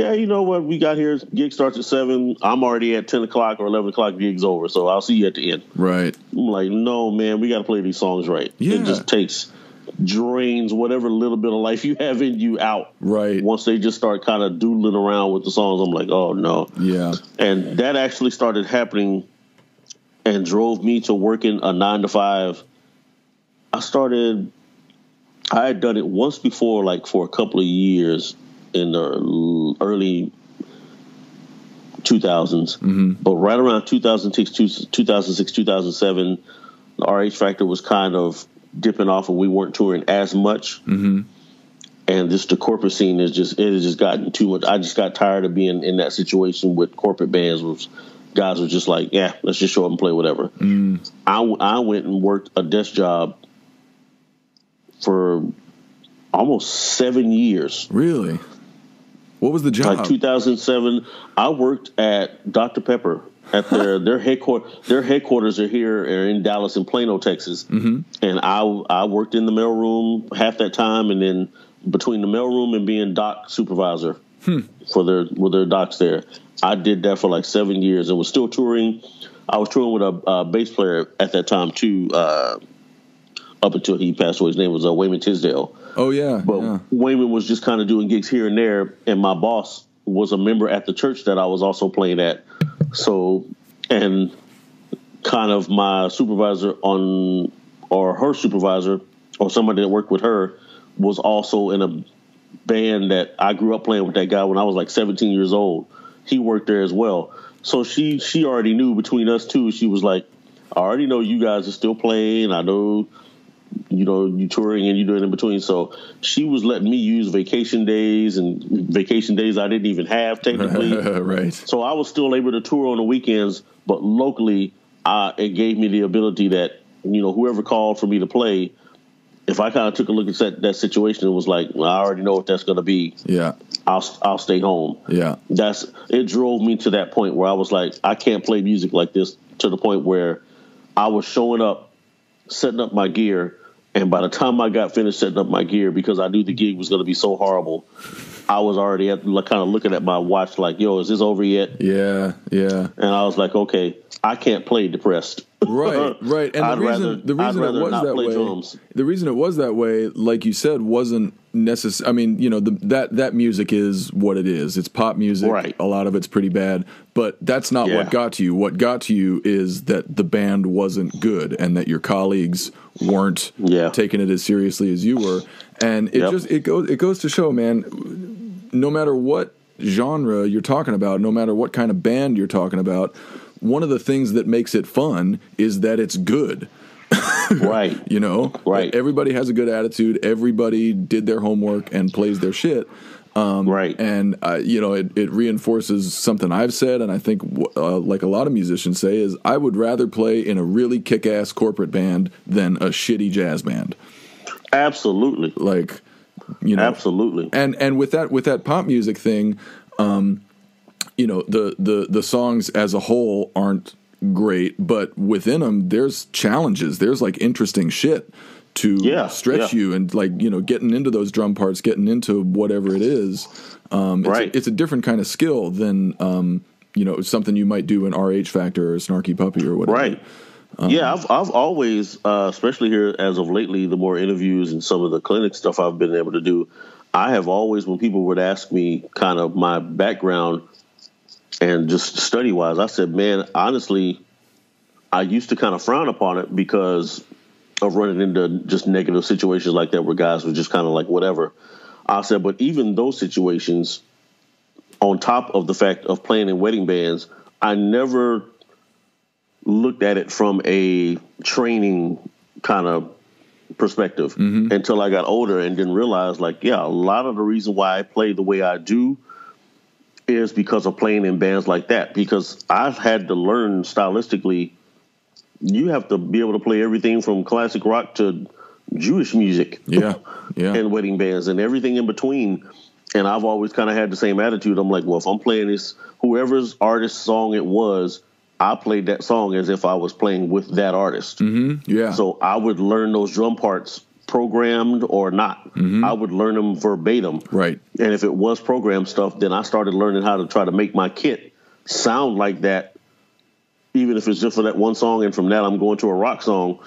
yeah, you know what, we got here. Gig starts at seven. I'm already at ten o'clock or eleven o'clock. Gig's over, so I'll see you at the end. right. I'm like, no, man, we got to play these songs right. Yeah. It just takes drains whatever little bit of life you have in you out. Right. Once they just start kind of doodling around with the songs, I'm like, oh no. Yeah, And that actually started happening and drove me to working a nine to five. I started, I had done it once before, like for a couple of years in the early 2000s. Mm-hmm. But right around 2006, 2006, 2007, the RH Factor was kind of dipping off and we weren't touring as much. Mm-hmm. And just the corporate scene is just, it has just gotten too much. I just got tired of being in that situation with corporate bands was guys were just like, yeah, let's just show up and play whatever. Mm. I, I went and worked a desk job for almost seven years. Really? What was the job? Like 2007, I worked at Dr. Pepper at their their headquarters. Their headquarters are here are in Dallas and Plano, Texas. Mm-hmm. And I I worked in the mailroom half that time, and then between the mailroom and being dock supervisor Hmm. for their with their docks there, I did that for like seven years and was still touring. I was touring with a uh, bass player at that time too. Uh, up until he passed away, his name was uh, Wayman Tisdale. Oh yeah, But yeah. Wayman was just kind of doing gigs here and there, and my boss was a member at the church that I was also playing at. So, and kind of my supervisor on, or her supervisor, or somebody that worked with her, was also in a band that I grew up playing with that guy when I was like 17 years old. He worked there as well. So she she already knew between us two. She was like, I already know you guys are still playing. I know you know, you touring and you doing in between. So she was letting me use vacation days and vacation days I didn't even have technically. right. so I was still able to tour on the weekends, but locally, uh, it gave me the ability that you know whoever called for me to play. If I kind of took a look at that, that situation and was like, well, I already know what that's going to be. Yeah. I'll I'll stay home. Yeah. That's it. Drove me to that point where I was like, I can't play music like this. To the point where I was showing up, setting up my gear, and by the time I got finished setting up my gear, because I knew the gig was going to be so horrible, I was already at, like, kind of looking at my watch, like, "Yo, is this over yet?" Yeah. Yeah. And I was like, "Okay, I can't play depressed." Right, right. And I'd the reason rather- the reason it was that way, drums. the reason it was that way, like you said, wasn't necessary. I mean, you know, the, that that music is what it is. It's pop music. Right. A lot of it's pretty bad, but that's not Yeah. what got to you. What got to you is that the band wasn't good, and that your colleagues weren't Yeah. taking it as seriously as you were. And it Yep. just it goes it goes to show, man. No matter what genre you're talking about, no matter what kind of band you're talking about, one of the things that makes it fun is that it's good. right. You know, Right. Everybody has a good attitude. Everybody did their homework and plays their shit. right. And uh, you know, it, it reinforces something I've said, and I think, uh, like a lot of musicians say, is I would rather play in a really kick-ass corporate band than a shitty jazz band. Absolutely. Like, you know, Absolutely. and and with that with that pop music thing, um, you know the the the songs as a whole aren't great, but within them there's challenges. There's like interesting shit to Yeah, stretch yeah. you and like you know getting into those drum parts, getting into whatever it is. Um, it's, Right. a, it's a different kind of skill than um, you know something you might do in RH Factor or Snarky Puppy or whatever. Right. yeah, I've I've always, uh, especially here as of lately, the more interviews and some of the clinic stuff I've been able to do, I have always, when people would ask me kind of my background and just study wise, I said, man, honestly, I used to kind of frown upon it because of running into just negative situations like that where guys were just kind of like whatever. I said, but even those situations, on top of the fact of playing in wedding bands, I never looked at it from a training kind of perspective mm-hmm. until I got older and then realized like, yeah, a lot of the reason why I play the way I do is because of playing in bands like that. Because I've had to learn stylistically, you have to be able to play everything from classic rock to Jewish music Yeah. Yeah. and wedding bands and everything in between. And I've always kind of had the same attitude. I'm like, well, if I'm playing this, whoever's artist song it was, I played that song as if I was playing with that artist. Mm-hmm. yeah. So I would learn those drum parts programmed or not. I would learn them verbatim. right. And if it was programmed stuff, then I started learning how to try to make my kit sound like that, even if it's just for that one song. And from that, I'm going to a rock song.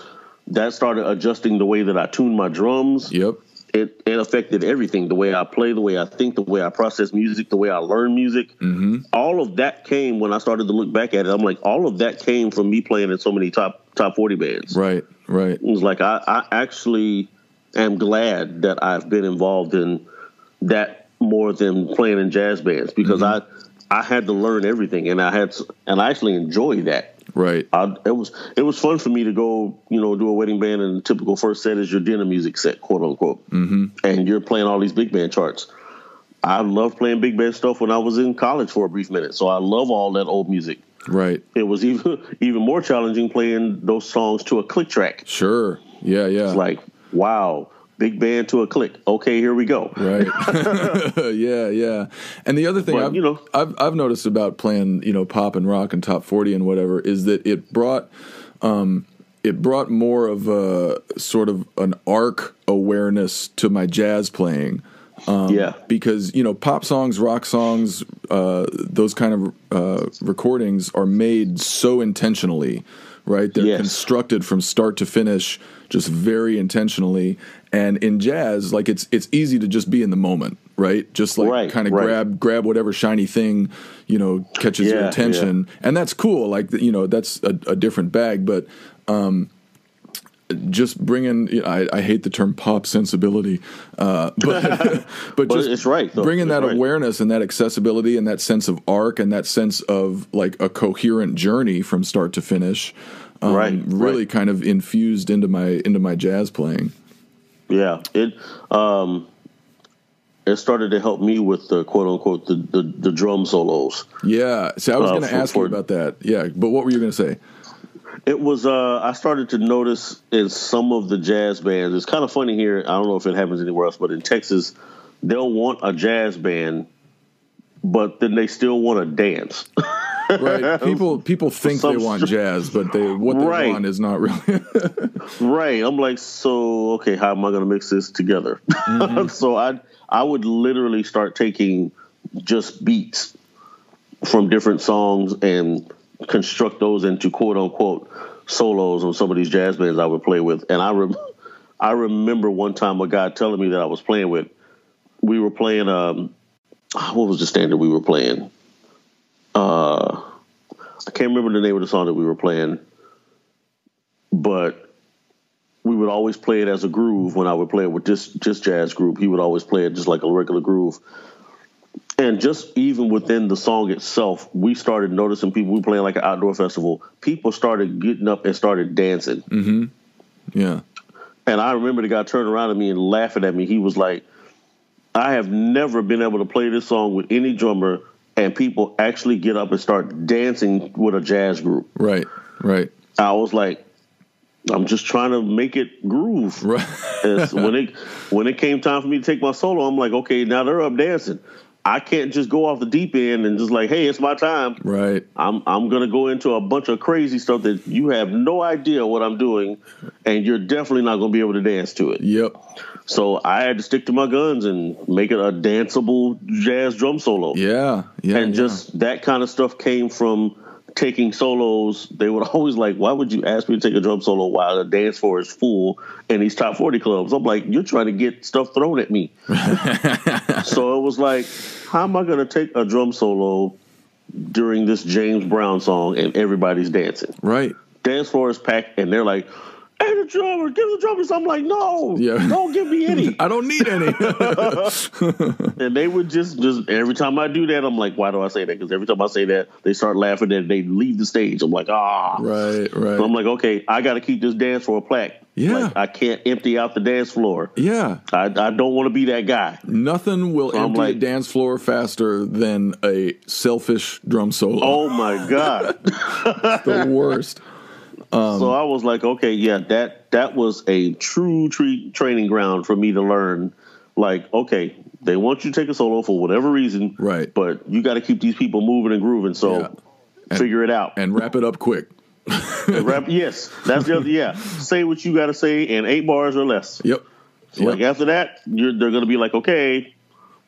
That started adjusting the way that I tune my drums. Yep. It, it affected everything the way I play, the way I think, the way I process music, the way I learn music. Mm-hmm. All of that came when I started to look back at it. I'm like, all of that came from me playing in so many top top 40 bands. Right. Right. It was like I, I actually am glad that I've been involved in that more than playing in jazz bands because I I had to learn everything, and I had and I actually enjoy that. Right. I, it was it was fun for me to go, you know, do a wedding band, and the typical first set is your dinner music set, quote unquote, mm-hmm. and you're playing all these big band charts. I loved playing big band stuff when I was in college for a brief minute, so I love all that old music. Right. It was even even more challenging playing those songs to a click track. Sure. Yeah. Yeah. It's like, wow, big band to a click. Okay, here we go. Right. yeah, yeah. And the other thing But, I've, you know- I've I've noticed about playing, you know, pop and rock and top 40 and whatever is that it brought um it brought more of a sort of an arc awareness to my jazz playing. Um, yeah. because you know pop songs rock songs uh, those kind of uh, recordings are made so intentionally right they're Yes. constructed from start to finish just very intentionally and in jazz like it's it's easy to just be in the moment right just like Right, kind of right. grab grab whatever shiny thing you know catches your Yeah, attention and that's cool like you know that's a, a different bag but just bringing you know, I, I hate the term pop sensibility uh, but but just it's right, though. bringing It's that right. awareness and that accessibility and that sense of arc and that sense of like a coherent journey from start to finish um, Right, really right. kind of infused into my into my jazz playing Yeah, it um, it started to help me with the quote unquote the the, the drum solos. yeah see I was Uh, going to for- ask you about that yeah but what were you going to say It was uh, I started to notice in some of the jazz bands. It's kind of funny here. I don't know if it happens anywhere else, but in Texas, they'll want a jazz band, but then they still want to dance. right people people think they want jazz but they what they Right. want is not really Right. I'm like, so okay, how am I going to mix this together? so I I would literally start taking just beats from different songs and construct those into quote unquote solos on some of these jazz bands I would play with. And I rem- I remember one time a guy telling me that I was playing with. We were playing um what was the standard we were playing? Uh I can't remember the name of the song that we were playing, but we would always play it as a groove when I would play it with just just jazz group. He would always play it just like a regular groove. And just even within the song itself, we started noticing people. We were playing like an outdoor festival. People started getting up and started dancing. Mm-hmm. yeah And I remember the guy turning around at me and laughing at me. He was like, I have never been able to play this song with any drummer and people actually get up and start dancing with a jazz group. right right I was like, I'm just trying to make it groove. right when it when it came time for me to take my solo, I'm like, okay, now they're up dancing. I can't just go off the deep end and just like, hey, it's my time. right I'm I'm gonna go into a bunch of crazy stuff that you have no idea what I'm doing, and you're definitely not gonna be able to dance to it. yep So I had to stick to my guns and make it a danceable jazz drum solo. yeah yeah and yeah. just that kind of stuff came from taking solos. They would always like, why would you ask me to take a drum solo while the dance floor is full in these top 40 clubs? I'm like, you're trying to get stuff thrown at me. so it was like, how am I going to take a drum solo during this James Brown song and everybody's dancing? right Dance floor is packed and they're like, hey, the drummer, give the drummers. I'm like, no, Yeah. don't give me any. I don't need any. And they would just, just every time I do that, I'm like, why do I say that? Because every time I say that, they start laughing and they leave the stage. I'm like, ah. right, right. So I'm like, okay, I got to keep this dance for a plaque. Yeah. Like, I can't empty out the dance floor. yeah. I, I don't want to be that guy. Nothing will I'm empty a like- dance floor faster than a selfish drum solo. Oh my God. the worst. Um, so I was like, okay, yeah, that that was a true tre- training ground for me to learn. Like, okay, they want you to take a solo for whatever reason, Right. But you got to keep these people moving and grooving. So Yeah. And- figure it out. And wrap it up quick. Yes, that's the other. Yeah, say what you got to say in eight bars or less. Yep. So Like after that, you're, they're going to be like, okay,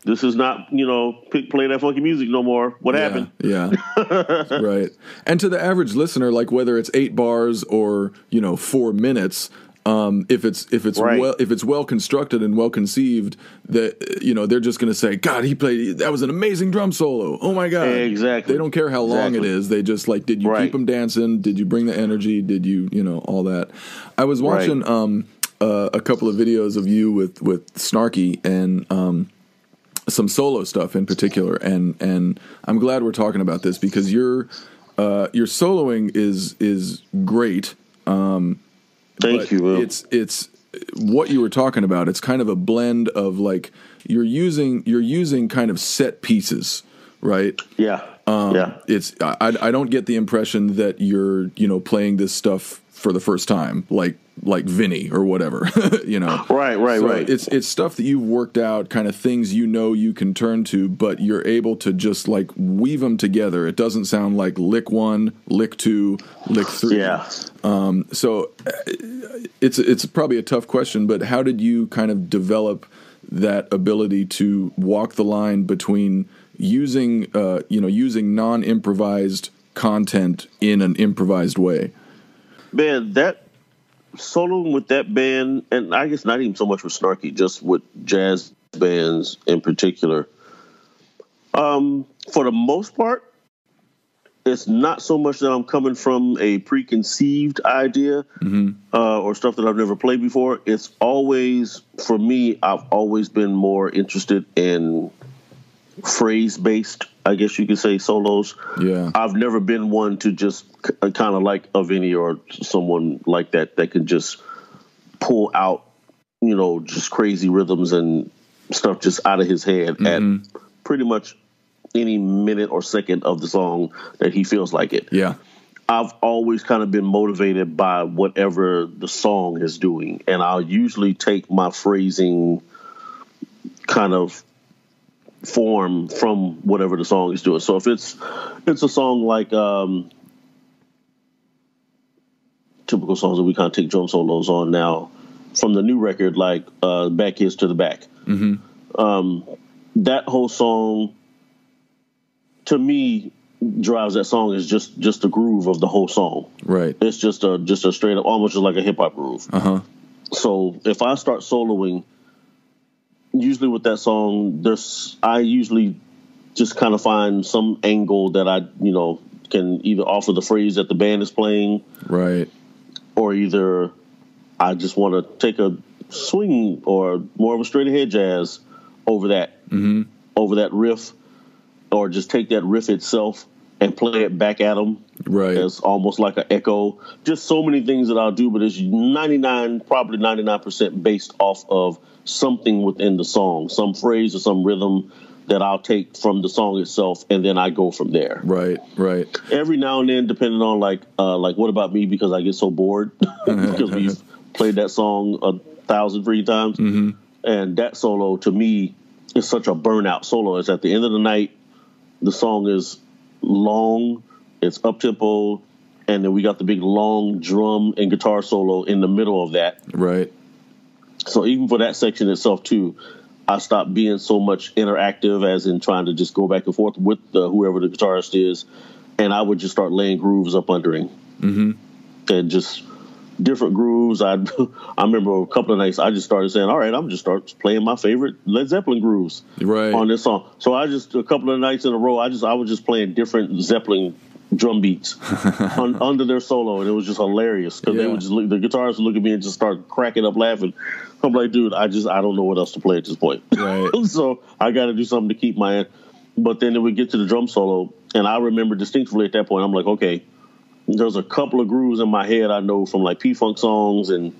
this is not you know pick, play that funky music no more. What happened? Yeah. yeah. right. And to the average listener, like whether it's eight bars or you know four minutes, um, if it's if it's Right. well if it's well constructed and well conceived, that you know they're just going to say, "God, he played that was an amazing drum solo." Oh my god! Exactly. They don't care how long it is. They just like, did you Right. keep them dancing? Did you bring the energy? Did you you know all that? I was watching Right. um, uh, a couple of videos of you with with Snarky and. Um, some solo stuff in particular, and and I'm glad we're talking about this because your uh, your soloing is is great. Um, Thank you. Will. It's it's what you were talking about. It's kind of a blend of like you're using you're using kind of set pieces, right? Yeah. Um, yeah. It's I I don't get the impression that you're you know playing this stuff for the first time, like like Vinnie or whatever, you know. Right, right, So right. It's it's stuff that you've worked out, kind of things you know you can turn to, but you're able to just like weave them together. It doesn't sound like lick one, lick two, lick three. yeah. Um, So uh, it's it's probably a tough question, but how did you kind of develop that ability to walk the line between using uh, you know using non improvised content in an improvised way? Man, that soloing with that band, and I guess not even so much with Snarky, just with jazz bands in particular. Um, for the most part, it's not so much that I'm coming from a preconceived idea uh, or stuff that I've never played before. It's always, for me, I've always been more interested in phrase based, I guess you could say, solos. Yeah, I've never been one to just uh, kind of like a Vinnie or someone like that that can just pull out, you know, just crazy rhythms and stuff just out of his head at mm-hmm. pretty much any minute or second of the song that he feels like it. yeah, I've always kind of been motivated by whatever the song is doing, and I'll usually take my phrasing kind of form from whatever the song is doing. So if it's it's a song like um, typical songs that we kind of take drum solos on now from the new record, like uh, "Back Is to the Back." Um, that whole song to me drives that song is just just the groove of the whole song. right. It's just a just a straight up almost just like a hip hop groove. Uh huh. So if I start soloing, usually with that song, there's I usually just kind of find some angle that I you know can either offer the phrase that the band is playing, Right. or either I just want to take a swing or more of a straight ahead jazz over that Mm-hmm. over that riff, or just take that riff itself and play it back at them Right. it's almost like an echo. Just so many things that I'll do, but it's 99, probably 99% based off of something within the song, some phrase or some rhythm that I'll take from the song itself, and then I go from there. Right. Right. Every now and then, depending on like, uh, like what about me? Because I get so bored because we've played that song a thousand, three times, and that solo to me is such a burnout solo. It's at the end of the night. The song is long, it's up tempo, and then we got the big long drum and guitar solo in the middle of that. Right. So even for that section itself too, I stopped being so much interactive as in trying to just go back and forth with the, whoever the guitarist is, and I would just start laying grooves up under him, mm-hmm. and just different grooves. I I remember a couple of nights I just started saying, "All right, I'm just start playing my favorite Led Zeppelin grooves Right. on this song." So I just a couple of nights in a row, I just I was just playing different Zeppelin drum beats on, under their solo, and it was just hilarious because they would just look, the guitarists would look at me and just start cracking up laughing. I'm like, dude, I just I don't know what else to play at this point. Right. so I got to do something to keep my. But then we get to the drum solo, and I remember distinctly at that point, I'm like, okay, there's a couple of grooves in my head I know from like P Funk songs and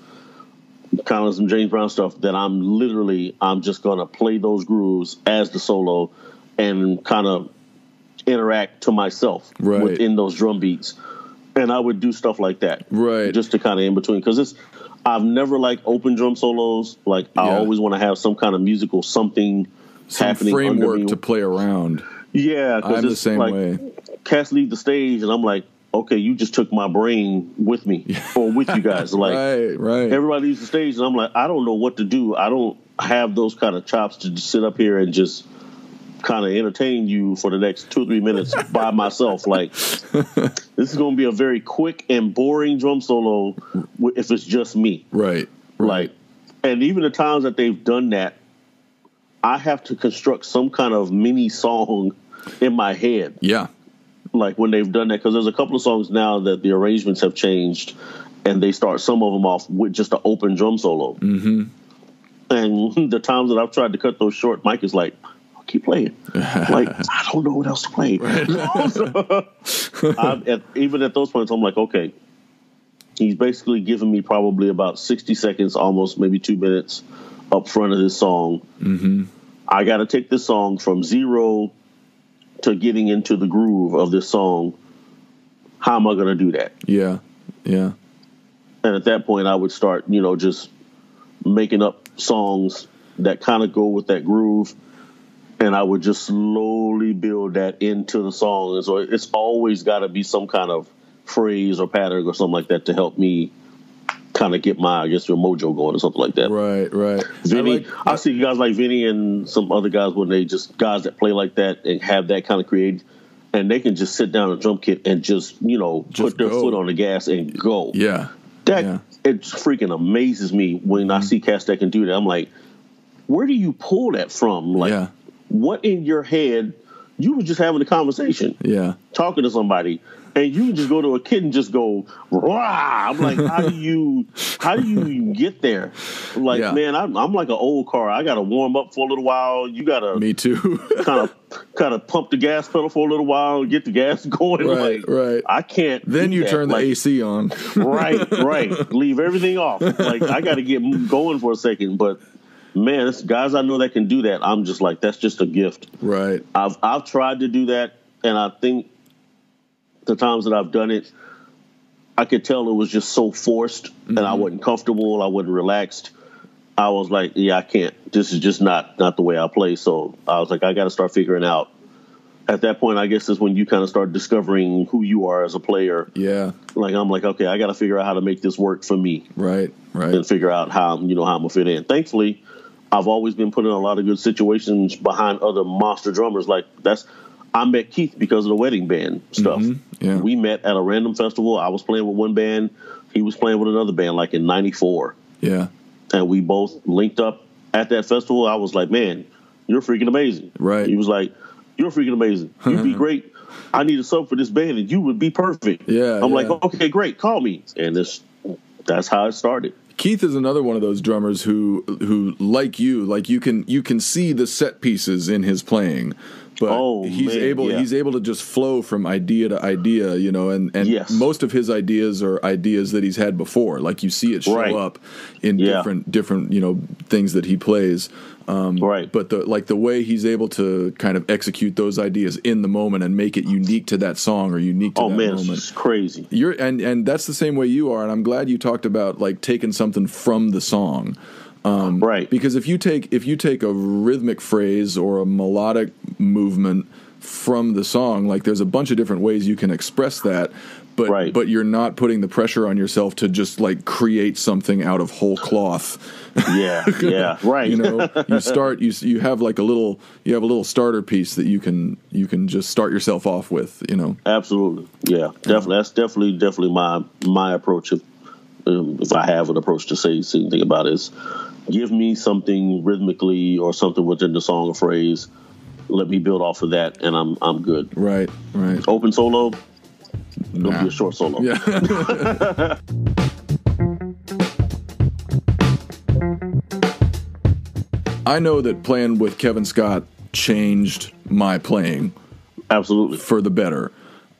kind of some James Brown stuff that I'm literally I'm just gonna play those grooves as the solo and kind of interact to myself Right. within those drum beats. And I would do stuff like that, Right. Just to kind of in between, because it's I've never like open drum solos. Like I Yeah. always want to have some kind of musical something Some happening under framework me. to play around. Yeah, I'm the same like way. cats leave the stage, and I'm like, okay, you just took my brain with me or with you guys. Like right. Right. everybody leaves the stage, and I'm like, I don't know what to do. I don't have those kind of chops to sit up here and just kind of entertain you for the next two or three minutes by myself. Like this is going to be a very quick and boring drum solo if it's just me. right. Like, and even the times that they've done that, I have to construct some kind of mini song in my head Yeah. like when they've done that because there's a couple of songs now that the arrangements have changed and they start some of them off with just an open drum solo mm-hmm. and the times that i've tried to cut those short mike is like keep playing. like I don't know what else to play. at, even at those points, I'm like, okay. He's basically giving me probably about 60 seconds, almost maybe two minutes up front of this song. Mm-hmm. I got to take this song from zero to getting into the groove of this song. How am I going to do that? Yeah, yeah. And at that point, I would start, you know, just making up songs that kind of go with that groove. And I would just slowly build that into the song. And so it's always got to be some kind of phrase or pattern or something like that to help me kind of get my, I guess, your mojo going or something like that. Right, right. Vinnie, I, like, I, see guys like Vinnie and some other guys when they just guys that play like that and have that kind of create, and they can just sit down a drum kit and just you know just put their go. foot on the gas and go. Yeah, that yeah. it freaking amazes me when mm-hmm. I see cats that can do that. I'm like, where do you pull that from? Like, yeah. What in your head? You were just having a conversation, yeah, talking to somebody, and you just go to a kid and just go rah. I'm like, how do you how do you get there? Like, yeah. man, I'm, I'm like an old car. I got to warm up for a little while. You got to me too. kind of kind of pump the gas pedal for a little while, get the gas going. Right, like, right. I can't. Then you that. turn the like, AC on. right, right. Leave everything off. Like I got to get going for a second, but man, it's guys I know that can do that. I'm just like, that's just a gift. Right. I've I've tried to do that, and I think the times that I've done it, I could tell it was just so forced, mm-hmm. and I wasn't comfortable. I wasn't relaxed. I was like, yeah, I can't. This is just not not the way I play. So I was like, I got to start figuring out. At that point, I guess is when you kind of start discovering who you are as a player. Yeah. Like I'm like, okay, I got to figure out how to make this work for me. Right. Right. And figure out how you know how I'm gonna fit in. Thankfully, I've always been put in a lot of good situations behind other monster drummers. Like that's I met Keith because of the wedding band stuff. Mm-hmm. Yeah. We met at a random festival. I was playing with one band, he was playing with another band, like in '94. Yeah, and we both linked up at that festival. I was like, "Man, you're freaking amazing!" Right? He was like, "You're freaking amazing. You'd be great. I need a sub for this band, and you would be perfect." Yeah. I'm yeah. like, "Okay, great. Call me." And this, that's how it started. Keith is another one of those drummers who who like you like you can you can see the set pieces in his playing but oh, he's man, able yeah. he's able to just flow from idea to idea, you know, and and yes. most of his ideas are ideas that he's had before. Like you see it show right. up in yeah. different different you know things that he plays. Um, right. But the like the way he's able to kind of execute those ideas in the moment and make it unique to that song or unique to oh, that man, moment. It's crazy. You're and and that's the same way you are. And I'm glad you talked about like taking something from the song. Um, right. Because if you take if you take a rhythmic phrase or a melodic movement from the song. Like there's a bunch of different ways you can express that, but right. but you're not putting the pressure on yourself to just like create something out of whole cloth. Yeah, yeah, right. you know, you start you you have like a little you have a little starter piece that you can you can just start yourself off with. You know, absolutely. Yeah, definitely. That's definitely definitely my my approach. If, um, if I have an approach to say anything about it, is give me something rhythmically or something within the song or phrase let me build off of that, and I'm I'm good. Right, right. Open solo, it'll nah. be a short solo. Yeah. I know that playing with Kevin Scott changed my playing. Absolutely. For the better.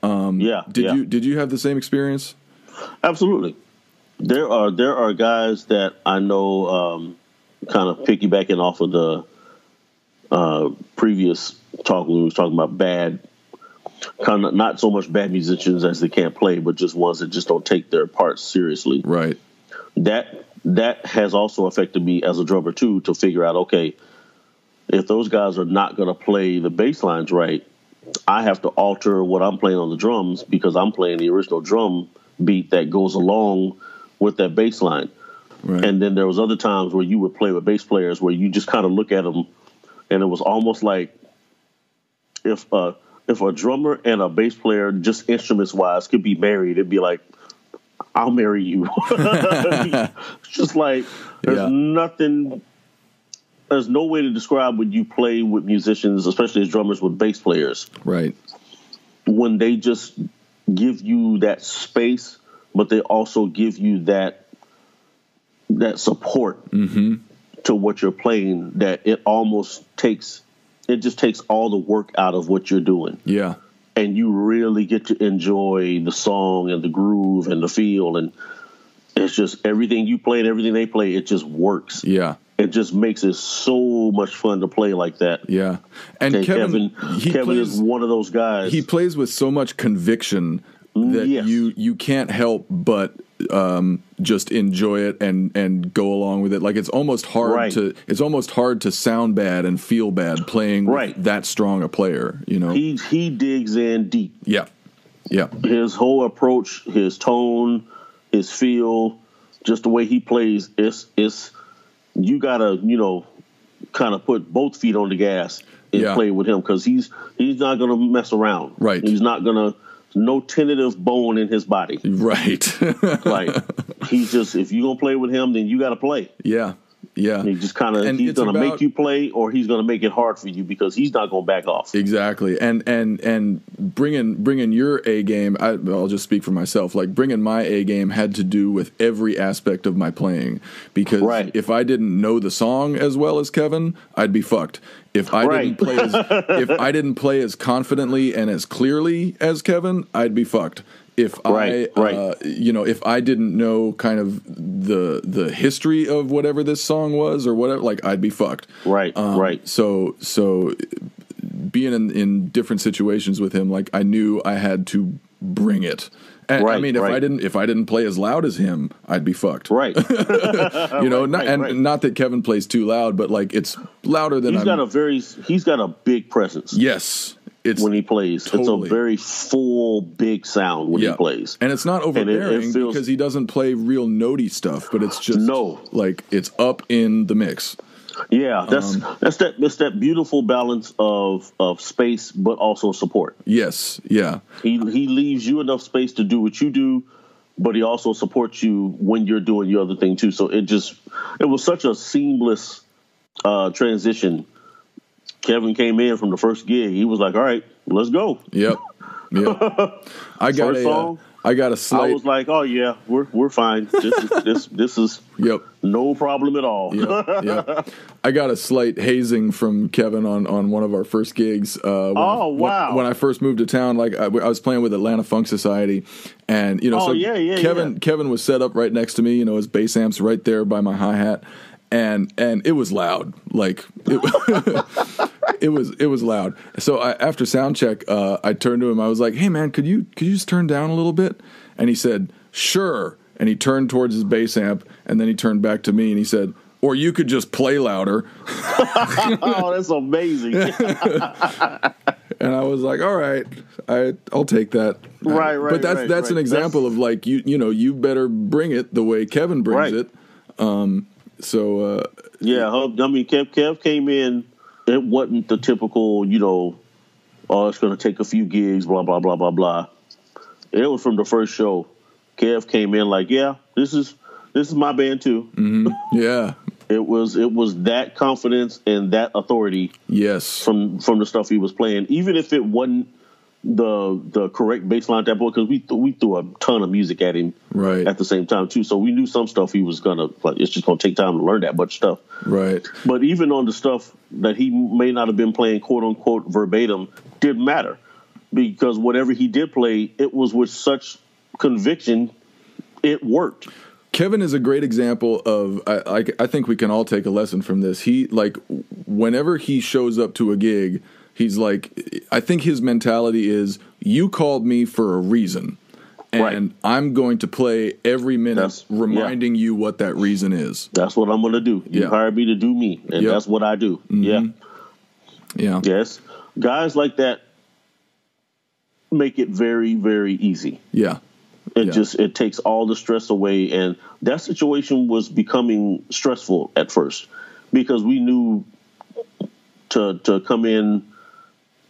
Um, yeah. Did yeah. you did you have the same experience? Absolutely. There are there are guys that I know um, kind of piggybacking off of the uh, previous talk when we was talking about bad, kind of not so much bad musicians as they can't play, but just ones that just don't take their parts seriously. Right. That that has also affected me as a drummer too to figure out okay, if those guys are not going to play the bass lines right, I have to alter what I'm playing on the drums because I'm playing the original drum beat that goes along with that bass line. Right. And then there was other times where you would play with bass players where you just kind of look at them and it was almost like if uh, if a drummer and a bass player, just instruments wise, could be married, it'd be like, I'll marry you. just like there's yeah. nothing. There's no way to describe when you play with musicians, especially as drummers with bass players. Right. When they just give you that space, but they also give you that that support. Mm-hmm to what you're playing that it almost takes it just takes all the work out of what you're doing. Yeah. And you really get to enjoy the song and the groove and the feel and it's just everything you play and everything they play, it just works. Yeah. It just makes it so much fun to play like that. Yeah. And And Kevin, Kevin, Kevin plays, is one of those guys. he plays with so much conviction that Yes. you you can't help but um, just enjoy it and and go along with it. Like it's almost hard Right. to it's almost hard to sound bad and feel bad playing Right. that strong a player. You know. he he digs in deep. yeah. Yeah. his whole approach, his tone, his feel, just the way he plays, it's it's you gotta you know kind of put both feet on the gas and Yeah. play with him because he's he's not gonna mess around. Right. He's not gonna no tentative bone in his body. Right. Like he's just if you're gonna play with him, then you got to play. yeah. Yeah. He just kind of he's gonna about- make you play, or he's gonna make it hard for you because he's not gonna back off. Exactly, and and and bringing bringing your A game. I, I'll just speak for myself. Like bringing my A game had to do with every aspect of my playing. Because Right. if I didn't know the song as well as Kevin, I'd be fucked. If I Right. didn't play as if I didn't play as confidently and as clearly as Kevin, I'd be fucked. If Right, I, right. Uh, you know, if I didn't know kind of the the history of whatever this song was or whatever, like I'd be fucked. Right, Um, right. So so being in, in different situations with him, like I knew I had to bring it. And I mean, if I didn't, if I didn't play as loud as him, I'd be fucked. Right. You know, Right, not, right, and right. not that Kevin plays too loud, but like it's louder than he's I'm. got a very he's got a big presence. yes, it's when he plays. Totally. It's a very full, big sound when yeah. he plays. and it's not it- it overbearing feels- because he doesn't play real notey stuff, but it's just No. like it's up in the mix. Yeah, that's Um, that's that that's that beautiful balance of of space, but also support. Yes, yeah, He he leaves you enough space to do what you do, but he also supports you when you're doing your other thing too. So it just it was such a seamless uh, transition. Kevin came in from the first gig. He was like, "All right, let's go." yep, yep. I got First a, uh, I got a I slight. was like, "Oh yeah, we're we're fine. This is, this this is yep. no problem at all." yeah, yeah. I got a slight hazing from Kevin on, on one of our first gigs. Uh, when Oh, I, when- wow. When, I first moved to town, like I, I was playing with Atlanta Funk Society, and you know, Oh, so yeah, yeah, Kevin yeah. Kevin was set up right next to me. You know, his bass amps right there by my hi hat, and and it was loud. Like it, it was it was loud. So I, after sound check, uh, I turned to him. I was like, "Hey man, could you could you just turn down a little bit?" And he said, "Sure." And he turned towards his bass amp, and then he turned back to me and he said, "Or you could just play louder." oh, that's amazing. And I was like, "All right, I I'll take that." Right, right, But that's right, that's an right. example of like you you know you better bring it the way Kevin brings Right. it. Um, so uh, Yeah, Hub- I mean, Kev, Kev came in. It wasn't the typical, you know, oh, it's going to take a few gigs, blah blah blah blah blah. It was from the first show. Kev came in like, yeah, this is this is my band too. yeah, It was it was that confidence and that authority yes, from from the stuff he was playing, even if it wasn't the the correct bass line at that point, because we th- we threw a ton of music at him right, at the same time too. So we knew some stuff he was gonna like. It's just gonna take time to learn that much stuff. right, But even on the stuff that he may not have been playing quote unquote verbatim didn't matter because whatever he did play, it was with such conviction, it worked. Kevin is a great example of. I, I, I think we can all take a lesson from this. He like whenever he shows up to a gig, he's like. I think his mentality is, "You called me for a reason, and Right. I'm going to play every minute, That's- yeah. reminding you what that reason is." That's what I'm gonna do. You Yeah. hired me to do me, and Yep. that's what I do. Mm-hmm. Yeah. Yeah, Yes. Guys like that make it very, very easy. yeah, It Yeah. just it takes all the stress away and that situation was becoming stressful at first because we knew to to come in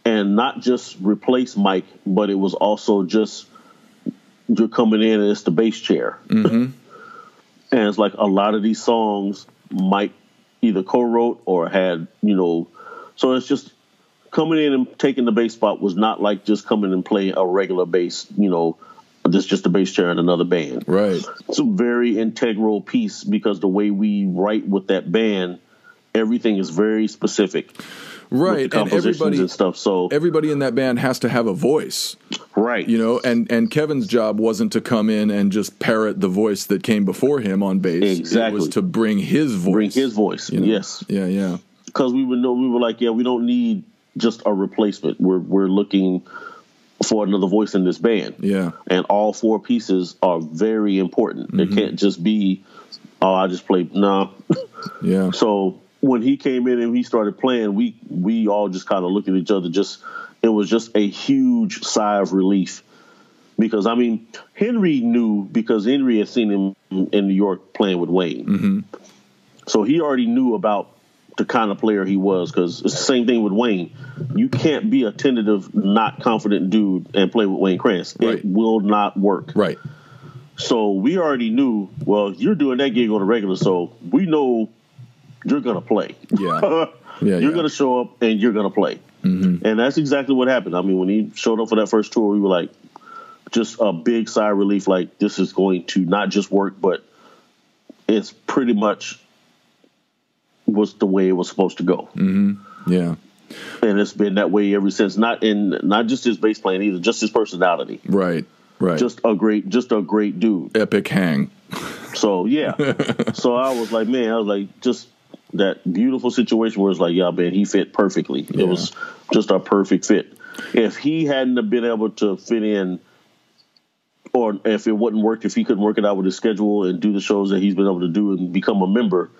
and not just replace Mike, but it was also just you're coming in and it's the bass chair. Mm-hmm. and it's like a lot of these songs Mike either co-wrote or had, you know, so it's just coming in and taking the bass spot was not like just coming and playing a regular bass, you know, this just a bass chair in another band. right, It's a very integral piece because the way we write with that band, everything is very specific. Right and everybody and stuff. So everybody in that band has to have a voice right, you know and and kevin's job wasn't to come in and just parrot the voice that came before him on bass it Exactly. was to bring his voice bring his voice. you know? Yes, yeah yeah because we would know we were like, yeah, we don't need just a replacement. We're we're looking for another voice in this band. yeah and all four pieces are very important. Mm-hmm. It can't just be, oh, I just play. No. yeah so when he came in and he started playing, we we all just kind of looked at each other. Just it was just a huge sigh of relief because I mean Henry knew because Henry had seen him in New York playing with Wayne, Mm-hmm. so he already knew about the kind of player he was because it's the same thing with Wayne. You can't be a tentative, not confident dude and play with Wayne Krantz. Right. It will not work. right So we already knew, well, you're doing that gig on a regular, so we know you're going to play. Yeah. Yeah, you're yeah. going to show up and you're going to play. Mm-hmm. And that's exactly what happened. I mean, when he showed up for that first tour, we were like, just a big sigh of relief like, this is going to not just work, but it's pretty much was the way it was supposed to go. Mm-hmm. yeah And it's been that way ever since. Not in not just his bass playing either, just his personality. right right Just a great, just a great dude. epic hang So yeah, so I was like, man, I was like, just that beautiful situation where it's like, yeah, man, he fit perfectly. Yeah. It was just a perfect fit. If he hadn't have been able to fit in, or if it wouldn't work, if he couldn't work it out with his schedule and do the shows that he's been able to do and become a member,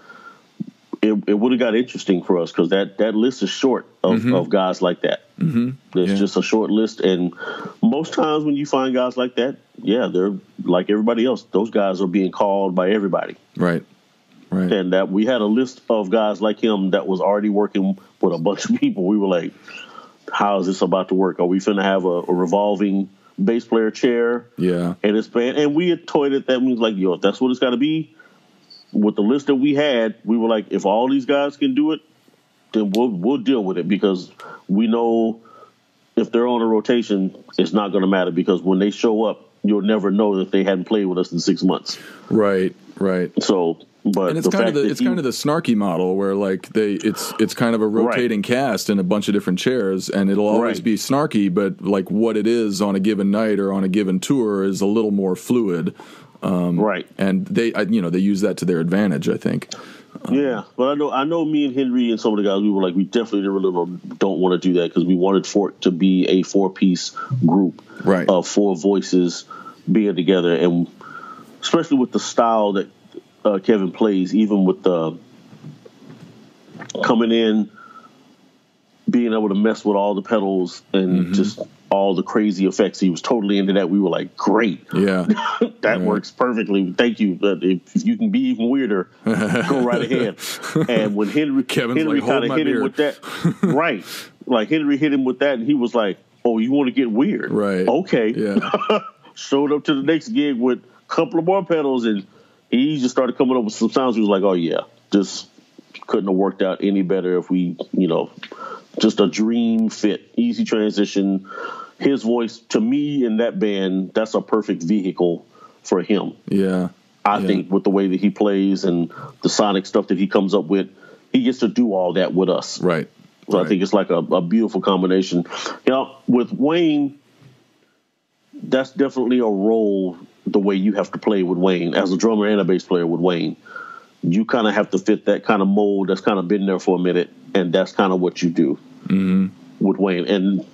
it, it would have got interesting for us because that that list is short of, of guys like that. Mm-hmm. It's Yeah. just a short list, and most times when you find guys like that, yeah, they're like everybody else. Those guys are being called by everybody, right right and that we had a list of guys like him that was already working with a bunch of people. We were like, "How is this about to work? Are we finna have a, a revolving bass player chair?" yeah and it's and we had toyed at that. We was like, yo, if that's what it's got to be. With the list that we had, we were like, if all these guys can do it, then we'll we'll deal with it because we know if they're on a rotation, it's not going to matter because when they show up, you'll never know that they hadn't played with us in six months. right right So, but and it's kind of the it's he- kind of the snarky model where like they it's it's kind of a rotating cast in a bunch of different chairs and it'll always Right. be snarky but like what it is on a given night or on a given tour is a little more fluid Um, right. and they I, you know they use that to their advantage i think Yeah, but I know I know me and Henry and some of the guys we were like we definitely really don't, don't want to do that because we wanted for it to be a four piece group Right. of four voices being together and especially with the style that uh, Kevin plays, even with the coming in, being able to mess with all the pedals and just all the crazy effects. He was totally into that. We were like, great yeah that works perfectly. Thank you. But if, you can be even weirder, go right ahead. And when Henry Kevin's Henry like, "Hold kind of hit him with that, right? Like Henry hit him with that, and he was like, "Oh, you want to get weird? Right. Okay." yeah Showed up to the next gig with a couple of more pedals, and he just started coming up with some sounds. He was like, "Oh yeah, this couldn't have worked out any better if we, you know, just a dream fit, easy transition." His voice to me in that band, that's a perfect vehicle for him. yeah I Yeah. think with the way that he plays and the sonic stuff that he comes up with, he gets to do all that with us. right So I think it's like a, a beautiful combination. You know, with Wayne, that's definitely a role the way you have to play with Wayne as a drummer and a bass player with Wayne. You kind of have to fit that kind of mold that's kind of been there for a minute, and that's kind of what you do mm-hmm. with Wayne. And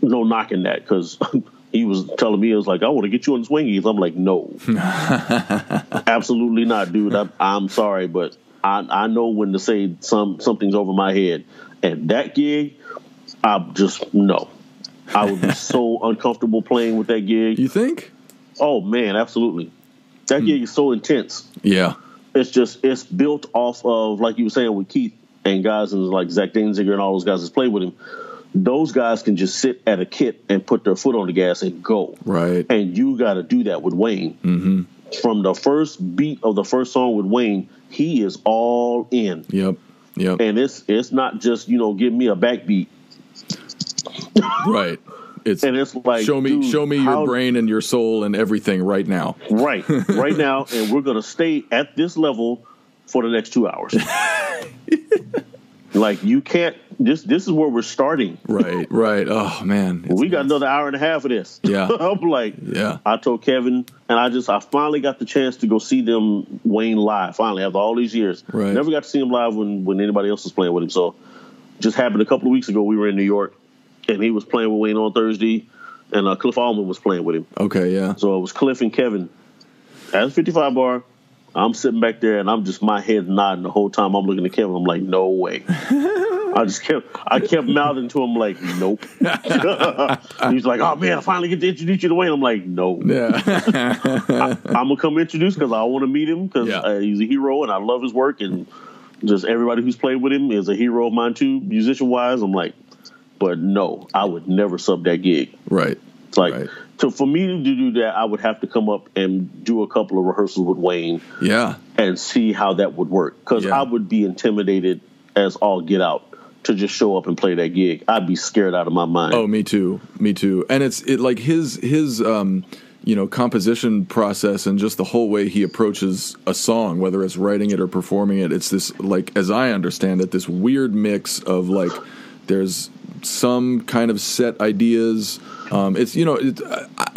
no knocking that because he was telling me, "I was like, I want to get you on the swing." I'm like, "No, absolutely not, dude. I'm, I'm sorry, but I, I know when to say some something's over my head." And that gig, I just no. I would be so uncomfortable playing with that gig. you think Oh man, absolutely. That gig is so intense. yeah It's just it's built off of like you were saying with Keith and guys and like Zach Danziger and all those guys that played with him. Those guys can just sit at a kit and put their foot on the gas and go. right And you got to do that with Wayne. Mm-hmm. From the first beat of the first song with Wayne, he is all in, yep yep and it's it's not just you know give me a backbeat, right it's and it's like show me dude, show me your brain and your soul and everything right now right right now, and we're gonna stay at this level for the next two hours. like you can't this this is where we're starting. Right, right. Oh man, we got another hour and a half of this. Yeah. I'm like, Yeah. I told Kevin, and I just I finally got the chance to go see them Wayne live. Finally, after all these years, Right. never got to see him live when when anybody else was playing with him. So, just happened a couple of weeks ago. We were in New York, and he was playing with Wayne on Thursday, and uh, Cliff Almond was playing with him. Okay, yeah. So it was Cliff and Kevin at the 55 bar. I'm sitting back there and I'm just my head nodding the whole time. I'm looking at Kevin. I'm like, no way. I just kept I kept mouthing to him like, nope. He's like, oh man, I finally get to introduce you to Wayne. I'm like, no. Yeah. I'm gonna come introduce because I want to meet him because Yeah. uh, he's a hero and I love his work and just everybody who's played with him is a hero of mine too, musician wise. I'm like, but no, I would never sub that gig. right. It's like Right. so for me to do that, I would have to come up and do a couple of rehearsals with Wayne Yeah. and see how that would work because Yeah. I would be intimidated as all get out to just show up and play that gig. I'd be scared out of my mind. Oh, me too. Me too. And it's it like his his um you know composition process and just the whole way he approaches a song, whether it's writing it or performing it. It's this like as I understand it, this weird mix of like there's some kind of set ideas. Um, it's you know it,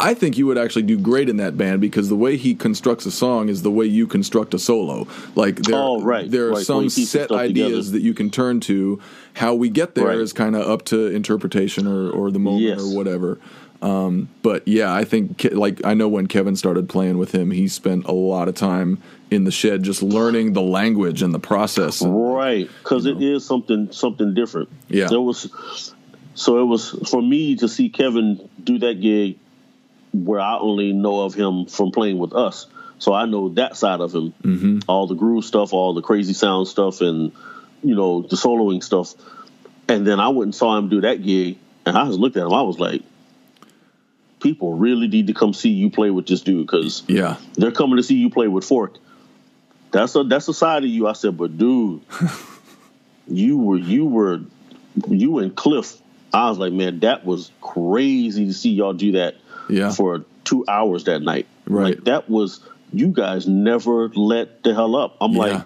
I, think you would actually do great in that band because the way he constructs a song is the way you construct a solo. Like there, Oh, right. there are Right. some Well, he keeps the set ideas together. that you can turn to. How we get there is Right. kind of up to interpretation or, or the moment Yes. or whatever. Um, but yeah, I think like I know when Kevin started playing with him, he spent a lot of time in the shed just learning the language and the process. Right, because it is something something different. Yeah. there was. So it was for me to see Kevin do that gig, where I only know of him from playing with us. So I know that side of him, mm-hmm. all the groove stuff, all the crazy sound stuff, and you know the soloing stuff. And then I went and saw him do that gig, and I just looked at him. I was like, people really need to come see you play with this dude because Yeah, they're coming to see you play with Fork. That's a that's a side of you. I said, but dude, you were you were you and Cliff. I was like, man, that was crazy to see y'all do that Yeah. for two hours that night. Right. Like that was you guys never let the hell up. I'm yeah. like,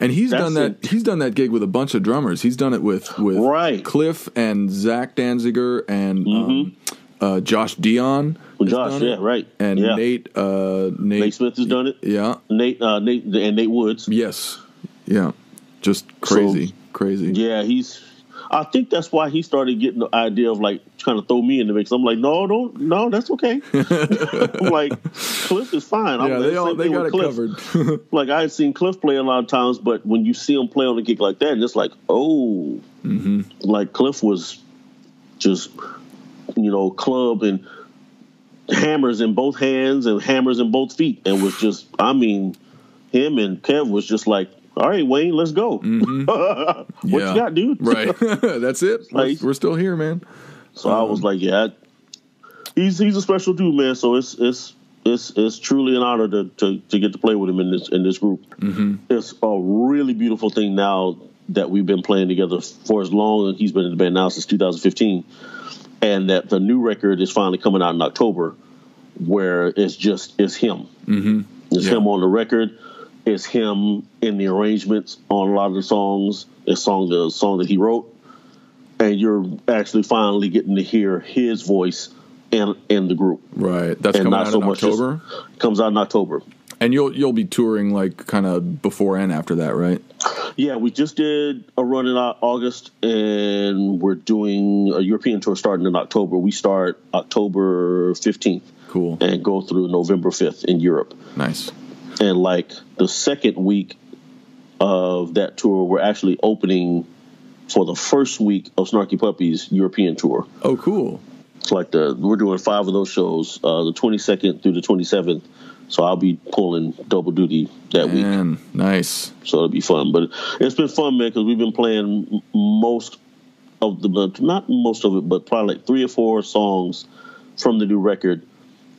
and he's done that. it. He's done that gig with a bunch of drummers. He's done it with with Right. Cliff and Zach Danziger and um, uh, Josh Dion. Josh, yeah, right. And Yeah. Nate, uh, Nate, Nate Smith has done it. Yeah. Nate, uh, Nate, and Nate Woods. Yes. Yeah. Just crazy, crazy. Yeah, he's. I think that's why he started getting the idea of like trying to throw me in the mix. I'm like, no, don't, no, that's okay. I'm like, Cliff is fine. I'm Yeah, like, they all they got it Cliff. covered. Like I had seen Cliff play a lot of times, but when you see him play on a gig like that, and it's like, oh, Mm-hmm. like Cliff was just, you know, club and hammers in both hands and hammers in both feet, and was just, I mean, him and Kev was just like, all right, Wayne, let's go. what Mm-hmm. Yeah. you got, dude? right. That's it. We're, Like- we're still here, man. So I was like, yeah, he's he's a special dude, man. So it's it's it's it's truly an honor to to, to get to play with him in this in this group. Mm-hmm. It's a really beautiful thing now that we've been playing together for as long as he's been in the band now since 2015, and that the new record is finally coming out in October, where it's just it's him. Mm-hmm. It's Yeah. him on the record. It's him in the arrangements on a lot of the songs. It's song the song that he wrote and you're actually finally getting to hear his voice in in the group. Right. That's And coming out so in October. Comes out in October. And you'll you'll be touring like kind of before and after that, right? Yeah, we just did a run in August, and we're doing a European tour starting in October. We start October 15th Cool. and go through November 5th in Europe. Nice. And like the second week of that tour, we're actually opening for the first week of Snarky Puppy's European tour. Oh, cool. It's like the we're doing five of those shows, uh, the 22nd through the 27th. So I'll be pulling double duty that week. Nice. So it'll be fun. But it's been fun, man, because we've been playing most of the not most of it, but probably like three or four songs from the new record,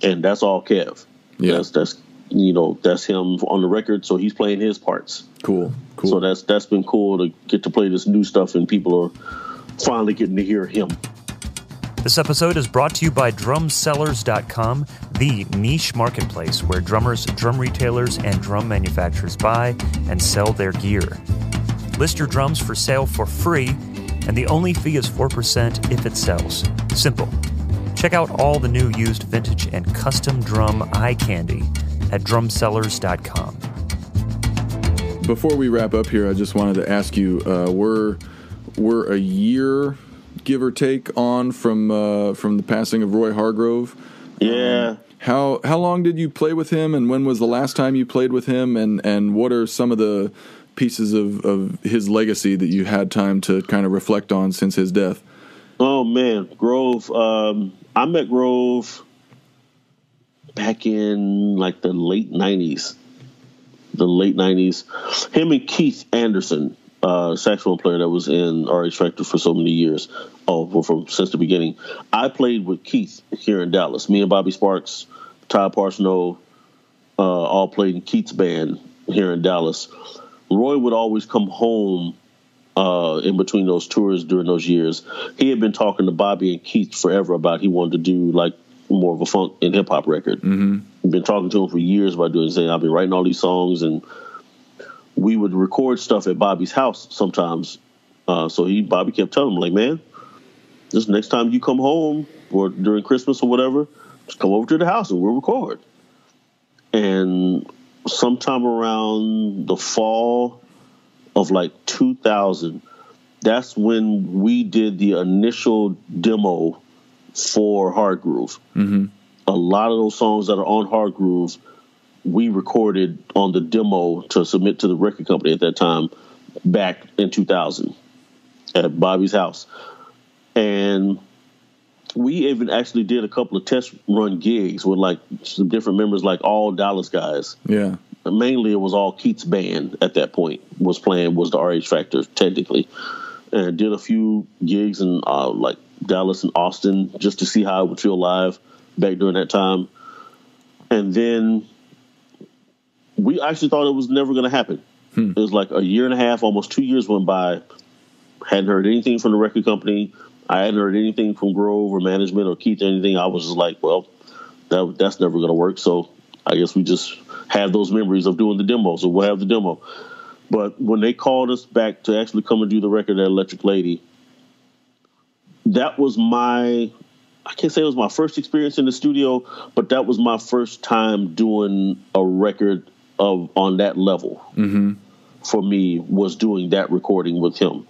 and that's all Kev. Yeah. That's that's you know that's him on the record, so he's playing his parts. Cool. Cool. So that's that's been cool to get to play this new stuff, and people are finally getting to hear him. This episode is brought to you by drumsellers.com, the niche marketplace where drummers, drum retailers, and drum manufacturers buy and sell their gear. List your drums for sale for free and the only fee is 4% if it sells. Simple. Check out all the new used vintage and custom drum eye candy at drumsellers.com. Before we wrap up here, I just wanted to ask you: uh, we're we're a year, give or take, on from uh, from the passing of Roy Hargrove. Yeah. How how long did you play with him, and when was the last time you played with him, and and what are some of the pieces of, of his legacy that you had time to kind of reflect on since his death? Oh man, Grove. Um, I met Grove back in like the late '90s. The late '90s. Him and Keith Anderson, uh, saxophone player that was in RH Factor for so many years. Oh, from since the beginning. I played with Keith here in Dallas. Me and Bobby Sparks, Todd Parsnow, uh, all played in Keith's band here in Dallas. Roy would always come home uh, in between those tours during those years. He had been talking to Bobby and Keith forever about he wanted to do like more of a funk and hip hop record. Mm-hmm. Been talking to him for years about doing saying I've been writing all these songs and we would record stuff at Bobby's house sometimes. Uh, so he Bobby kept telling him like, man, this next time you come home or during Christmas or whatever, just come over to the house and we'll record. And sometime around the fall of like 2000, that's when we did the initial demo for Hard Groove. Mm-hmm. A lot of those songs that are on Hard Groove, we recorded on the demo to submit to the record company at that time back in 2000 at Bobby's house. And we even actually did a couple of test run gigs with like some different members, like all Dallas guys. Yeah. Mainly, it was all Keith's band at that point was playing was the RH Factor technically, and did a few gigs in uh, like Dallas and Austin just to see how it would feel live back during that time, and then we actually thought it was never going to happen. Hmm. It was like a year and a half, almost two years went by. Hadn't heard anything from the record company. I hadn't heard anything from Grove or management or Keith or anything. I was just like, well, that that's never going to work. So I guess we just have those memories of doing the demo. So we'll have the demo. But when they called us back to actually come and do the record at Electric Lady, that was my I can't say it was my first experience in the studio, but that was my first time doing a record of on that level. Mm-hmm. For me, was doing that recording with him,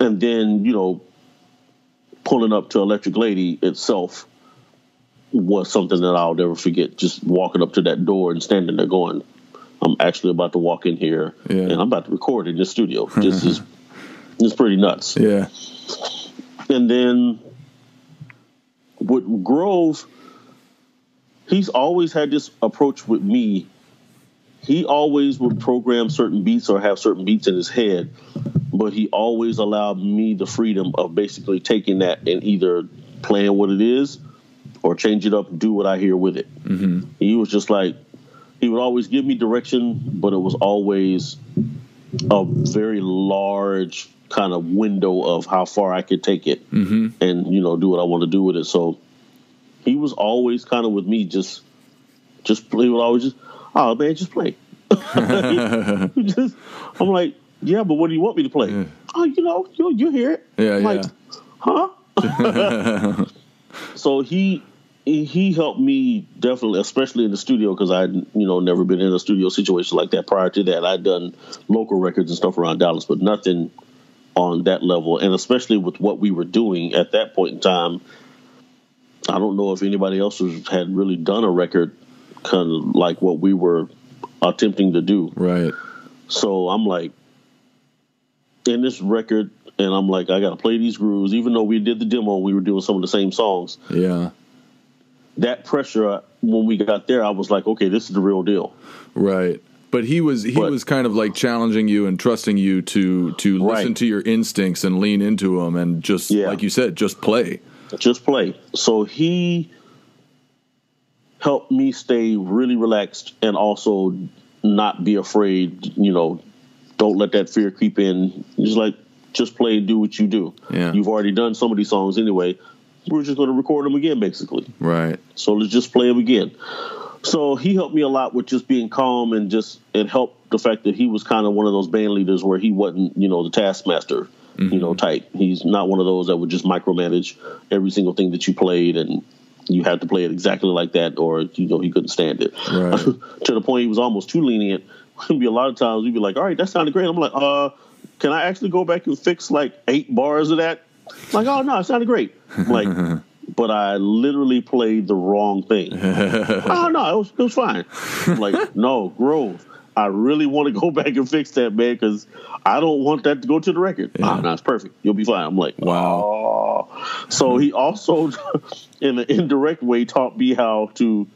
and then you know, pulling up to Electric Lady itself was something that I'll never forget. Just walking up to that door and standing there, going, "I'm actually about to walk in here, Yeah. and I'm about to record in this studio." This is it's pretty nuts. Yeah. And then with Grove, he's always had this approach with me. He always would program certain beats or have certain beats in his head, but he always allowed me the freedom of basically taking that and either playing what it is or change it up and do what I hear with it. Mm-hmm. He was just like, he would always give me direction, but it was always a very large kind of window of how far I could take it Mm-hmm. and you know do what I want to do with it. So he was always kind of with me, just just he would always just oh man, just play. just, I'm like, yeah, but what do you want me to play? Oh, you know, you you hear it. Yeah, I'm like, yeah. huh? so he he he helped me definitely, especially in the studio, because I you know never been in a studio situation like that. Prior to that, I'd done local records and stuff around Dallas, but nothing on that level, and especially with what we were doing at that point in time. I don't know if anybody else was, had really done a record kind of like what we were attempting to do. Right. So I'm like, in this record, and I'm like, I got to play these grooves. Even though we did the demo, we were doing some of the same songs. Yeah. That pressure, uh, when we got there, I was like, okay, this is the real deal. Right. But he was he But- was kind of like challenging you and trusting you to to listen Right. to your instincts and lean into them and just Yeah. like you said, just play. Just play. So he helped me stay really relaxed and also not be afraid. You know, don't let that fear creep in. Just like, just play, do what you do. Yeah. You've already done some of these songs anyway. We're just going to record them again, basically. Right. So let's just play them again. So he helped me a lot with just being calm and just it helped the fact that he was kind of one of those band leaders where he wasn't, you know, the taskmaster. you know, type. He's not one of those that would just micromanage every single thing that you played and you had to play it exactly like that, or you know, he couldn't stand it. Right. to the point he was almost too lenient. Be a lot of times we'd be like, "All right, that sounded great." I'm like, "Uh, can I actually go back and fix like eight bars of that?" Like, "Oh no, it sounded great." I'm like, but I literally played the wrong thing. oh no, it was it was fine. I'm like, no, Grove. I really want to go back and fix that, man, because I don't want that to go to the record. Yeah. Ah, no, it's perfect. You'll be fine. I'm like, Wow. "Oh." So he also, in an indirect way, taught me how to.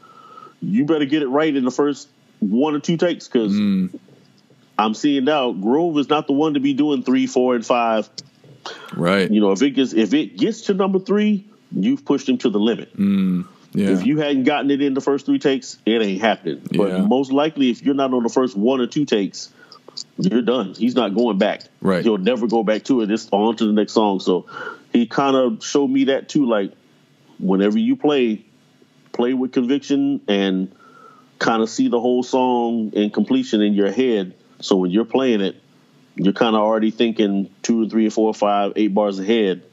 You better get it right in the first one or two takes, because Mm. I'm seeing now Grove is not the one to be doing three, four, and five. Right. You know, if it gets if it gets to number three, you've pushed him to the limit. Mm, yeah. If you hadn't gotten it in the first three takes, it ain't happening. But Yeah. most likely, if you're not on the first one or two takes, you're done. He's not going back. Right. He'll never go back to it. It's on to the next song. So he kind of showed me that too. Like whenever you play, play with conviction and kind of see the whole song in completion in your head. So when you're playing it, you're kind of already thinking two or three or four or five, eight bars ahead.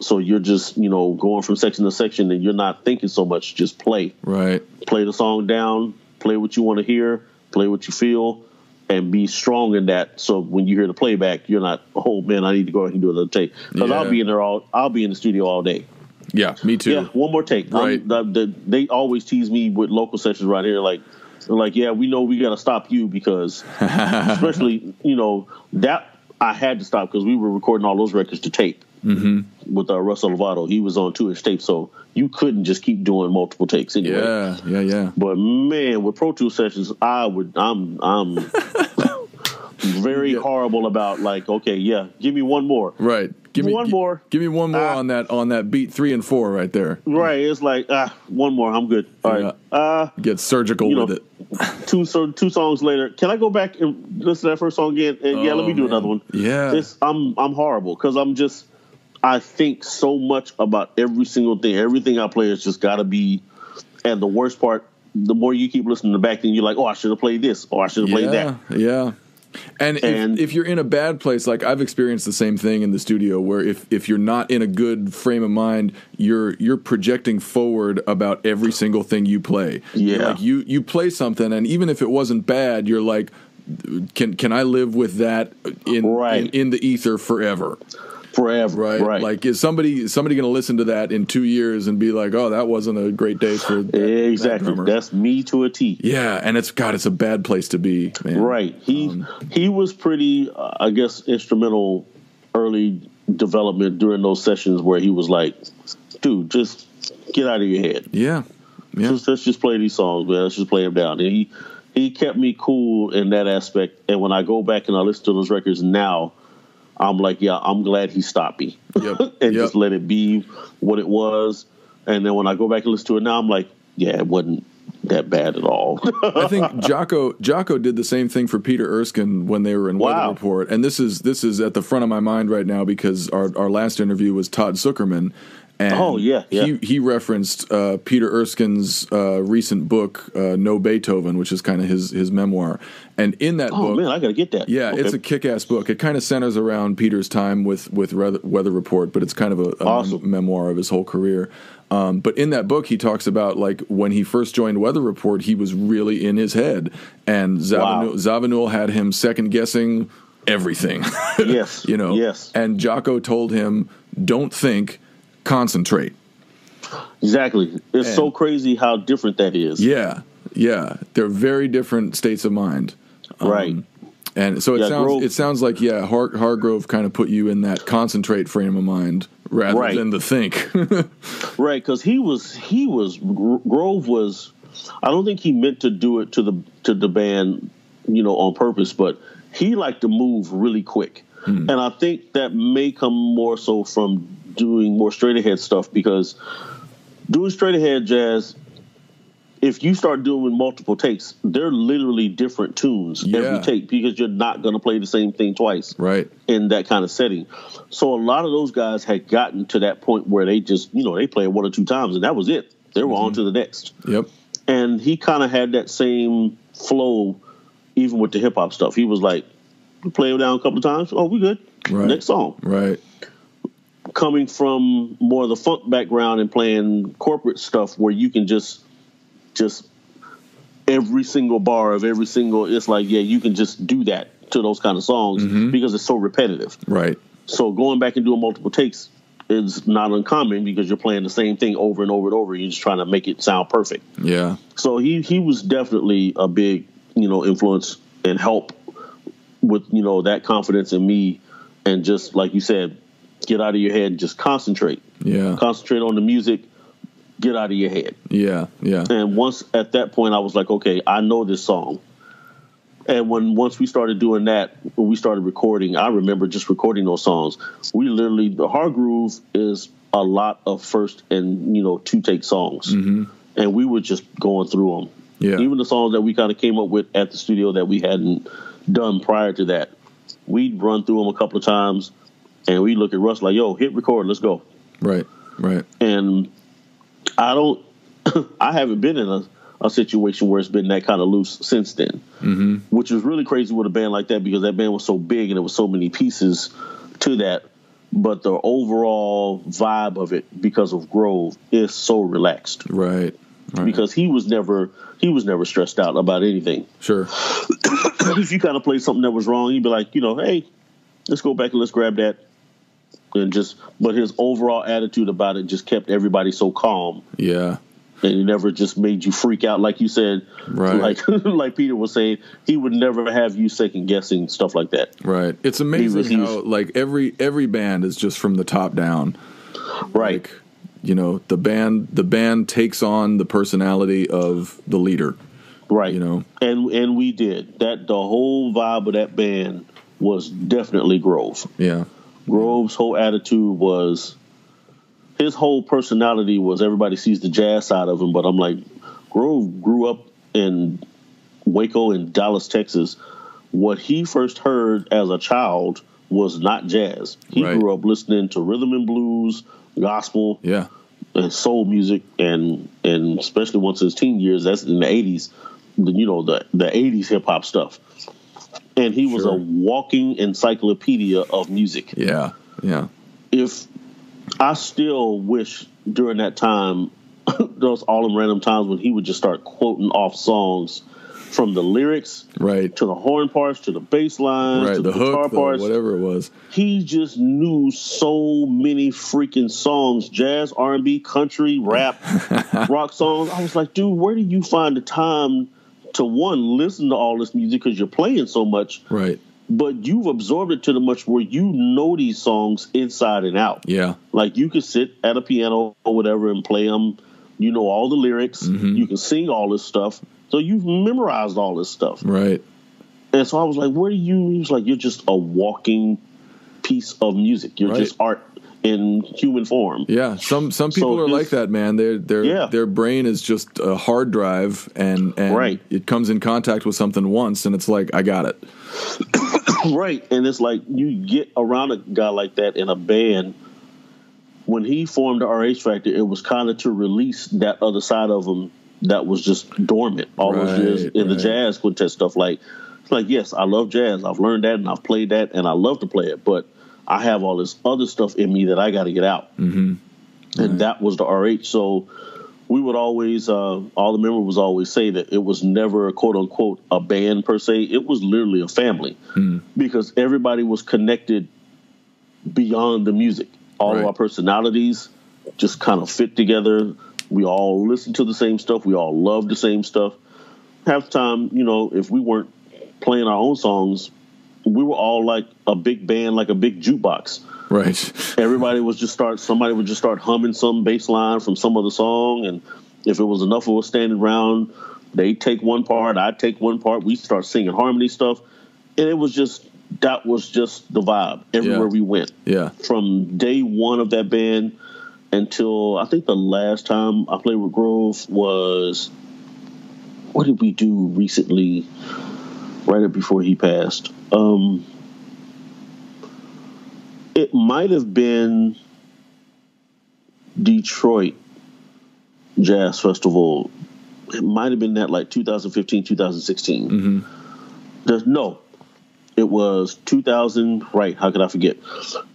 So you're just, you know, going from section to section and you're not thinking so much. Just play. right. Play the song down, play what you want to hear, play what you feel, and be strong in that. So when you hear the playback, you're not, oh man, I need to go ahead and do another take. Because Yeah. I'll be in there all, I'll be in the studio all day. Yeah. Me too. Yeah, one more take. Right. The, the, they always tease me with local sessions right here, like, they're like, yeah, we know we got to stop you because, especially, you know, that I had to stop because we were recording all those records to tape Mm-hmm. with uh, Russell Lovato. He was on two inch tape, so you couldn't just keep doing multiple takes anyway. Yeah. Yeah. Yeah. But man, with Pro Tools sessions, I would, I'm, I'm very Yeah. horrible about like, okay, yeah, give me one more. Right. Give me One more. Give me one more Ah. on that on that beat three and four right there. Right? It's like, ah, one more, I'm good. All right, uh, Get surgical with know, it. two so two songs later, can I go back and listen to that first song again? And yeah, let Oh, me do man. another one. Yeah. It's, I'm I'm horrible because I'm just I think so much about every single thing. Everything I play has just got to be. And the worst part, the more you keep listening to back, then you're like, oh, I should have played this, or I should have played that. Yeah. And, And- if, if you're in a bad place, like I've experienced the same thing in the studio, where if, if you're not in a good frame of mind, you're you're projecting forward about every single thing you play. Yeah. like you you play something, and even if it wasn't bad, you're like, can can I live with that in Right. in, in the ether forever? Forever, Right? right? Like, is somebody somebody going to listen to that in two years and be like, oh, that wasn't a great day for that, that exactly. drummer." That's me to a T. yeah, and it's God, it's a bad place to be, man. Right. He Um, he was pretty, uh, I guess, instrumental early development during those sessions where he was like, "Dude, just get out of your head. Yeah. Yeah. Just, let's just play these songs, man. Let's just play them down." And he he kept me cool in that aspect. And when I go back and I listen to those records now, I'm like, yeah, I'm glad he stopped me Yep. and Yep. just let it be what it was. And then when I go back and listen to it now, I'm like, yeah, it wasn't that bad at all. I think Jaco Jaco did the same thing for Peter Erskine when they were in Weather Report, and this is this is at the front of my mind right now because our our last interview was Todd Zuckerman. And Oh, yeah, yeah. He he referenced uh, Peter Erskine's uh, recent book, uh, No Beethoven, which is kind of his his memoir. And in that oh book, man, I gotta get that. yeah, Okay. it's a kick-ass book. It kind of centers around Peter's time with with Weather Report, but it's kind of a, a Awesome. mem- memoir of his whole career. Um, but in that book, he talks about like when he first joined Weather Report, he was really in his head, and Zawinul, Wow. Zawinul had him second guessing everything. Yes, you know. yes. And Jaco told him, "Don't think, concentrate." Exactly. It's And- so crazy how different that is. Yeah, yeah, they're very different states of mind. Um, Right. And so it Yeah, sounds Grove- it sounds like yeah, Har- Hargrove kind of put you in that concentrate frame of mind rather Right. than the think. Right, because he was he was Grove was. I don't think he meant to do it to the to the band, you know, on purpose, but he liked to move really quick, and I think that may come more so from doing more straight ahead stuff because doing straight ahead jazz. If you start doing multiple takes, they're literally different tunes Yeah. every take because you're not going to play the same thing twice right. in that kind of setting. So a lot of those guys had gotten to that point where they just, you know, they played one or two times and that was it. They were on mm-hmm. to the next. Yep. And he kind of had that same flow even with the hip hop stuff. He was like, play it down a couple of times. Oh, we good. Right. Next song. Right. Coming from more of the funk background and playing corporate stuff where you can just just every single bar of every single it's like yeah you can just do that to those kind of songs mm-hmm. because it's so repetitive Right. so going back and doing multiple takes is not uncommon because you're playing the same thing over and over and over you're just trying to make it sound perfect Yeah. so he he was definitely a big you know influence and help with you know that confidence in me and just like you said get out of your head just concentrate Yeah. concentrate on the music get out of your head Yeah. Yeah. and once at that point, I was like, okay, I know this song. And when once we started doing that, when we started recording, I remember just recording those songs. We literally the hard groove is a lot of first and you know two take songs, mm-hmm. and we were just going through them. Yeah. Even the songs that we kind of came up with at the studio that we hadn't done prior to that, we'd run through them a couple of times, and we look at Russ like, "Yo, hit record, let's go." Right. Right. and I don't, I haven't been in a, a situation where it's been that kind of loose since then, mm-hmm. which was really crazy with a band like that because that band was so big and there was so many pieces to that. But the overall vibe of it, because of Grove, is so relaxed Right. Right. because he was never he was never stressed out about anything. sure. if you kind of played something that was wrong, he'd be like, you know, hey, let's go back and let's grab that. And just, but his overall attitude about it just kept everybody so calm Yeah. and he never just made you freak out like you said Right. like like peter was saying he would never have you second guessing stuff like that Right. It's amazing was- he was- how like every every band is just from the top down. right Like, you know, the band the band takes on the personality of the leader. right you know. and and we did that the whole vibe of that band was definitely grove Yeah. Grove's whole attitude was his whole personality was everybody sees the jazz side of him but i'm like grove grew up in waco in dallas texas what he first heard as a child was not jazz he Right. grew up listening to rhythm and blues gospel Yeah. and soul music and and especially once his teen years that's in the 80s the, you know the the 80s hip hop stuff and he was Sure. a walking encyclopedia of music Yeah. Yeah. if i still wish during that time those all them random times when he would just start quoting off songs from the lyrics Right. to the horn parts to the bass lines Right. to The the, guitar hook, the parts whatever it was. he just knew so many freaking songs jazz r&b country rap rock songs i was like dude where do you find the time to one listen to all this music because you're playing so much Right. but you've absorbed it to the much where you know these songs inside and out Yeah. like you could sit at a piano or whatever and play them you know all the lyrics Mm-hmm. you can sing all this stuff so you've memorized all this stuff Right. and so I was like, where do you? He was like, you're just a walking piece of music. You're Right. just art in human form. Yeah, some some people So are like that, man. Their their Yeah. their brain is just a hard drive, and and Right. it comes in contact with something once, and it's like I got it. Right. And it's like you get around a guy like that in a band. When he formed the RH Factor, it was kind of to release that other side of him that was just dormant all those years in the jazz quintet stuff. Like, like, yes, I love jazz. I've learned that and I've played that and I love to play it, but I have all this other stuff in me that I got to get out. Mm-hmm. And that was the RH. So we would always, uh, all the members would always say that it was never a quote unquote a band per se. It was literally a family because everybody was connected beyond the music. All Right. of our personalities just kind of fit together. We all listened to the same stuff. We all loved the same stuff. Half the time, you know, if we weren't playing our own songs, we were all like a big band, like a big jukebox. Right. Everybody was just start. Somebody would just start humming some bass line from some other song, and if it was enough of us standing around, they take one part, I take one part. We start singing harmony stuff, and it was just that was just the vibe everywhere Yeah. we went Yeah. from day one of that band until I think the last time I played with Grove was what did we do recently? Right before he passed. Um, it might have been Detroit Jazz Festival. It might have been that like 2015, 2016. There's no. It was 2000. Right? How could I forget?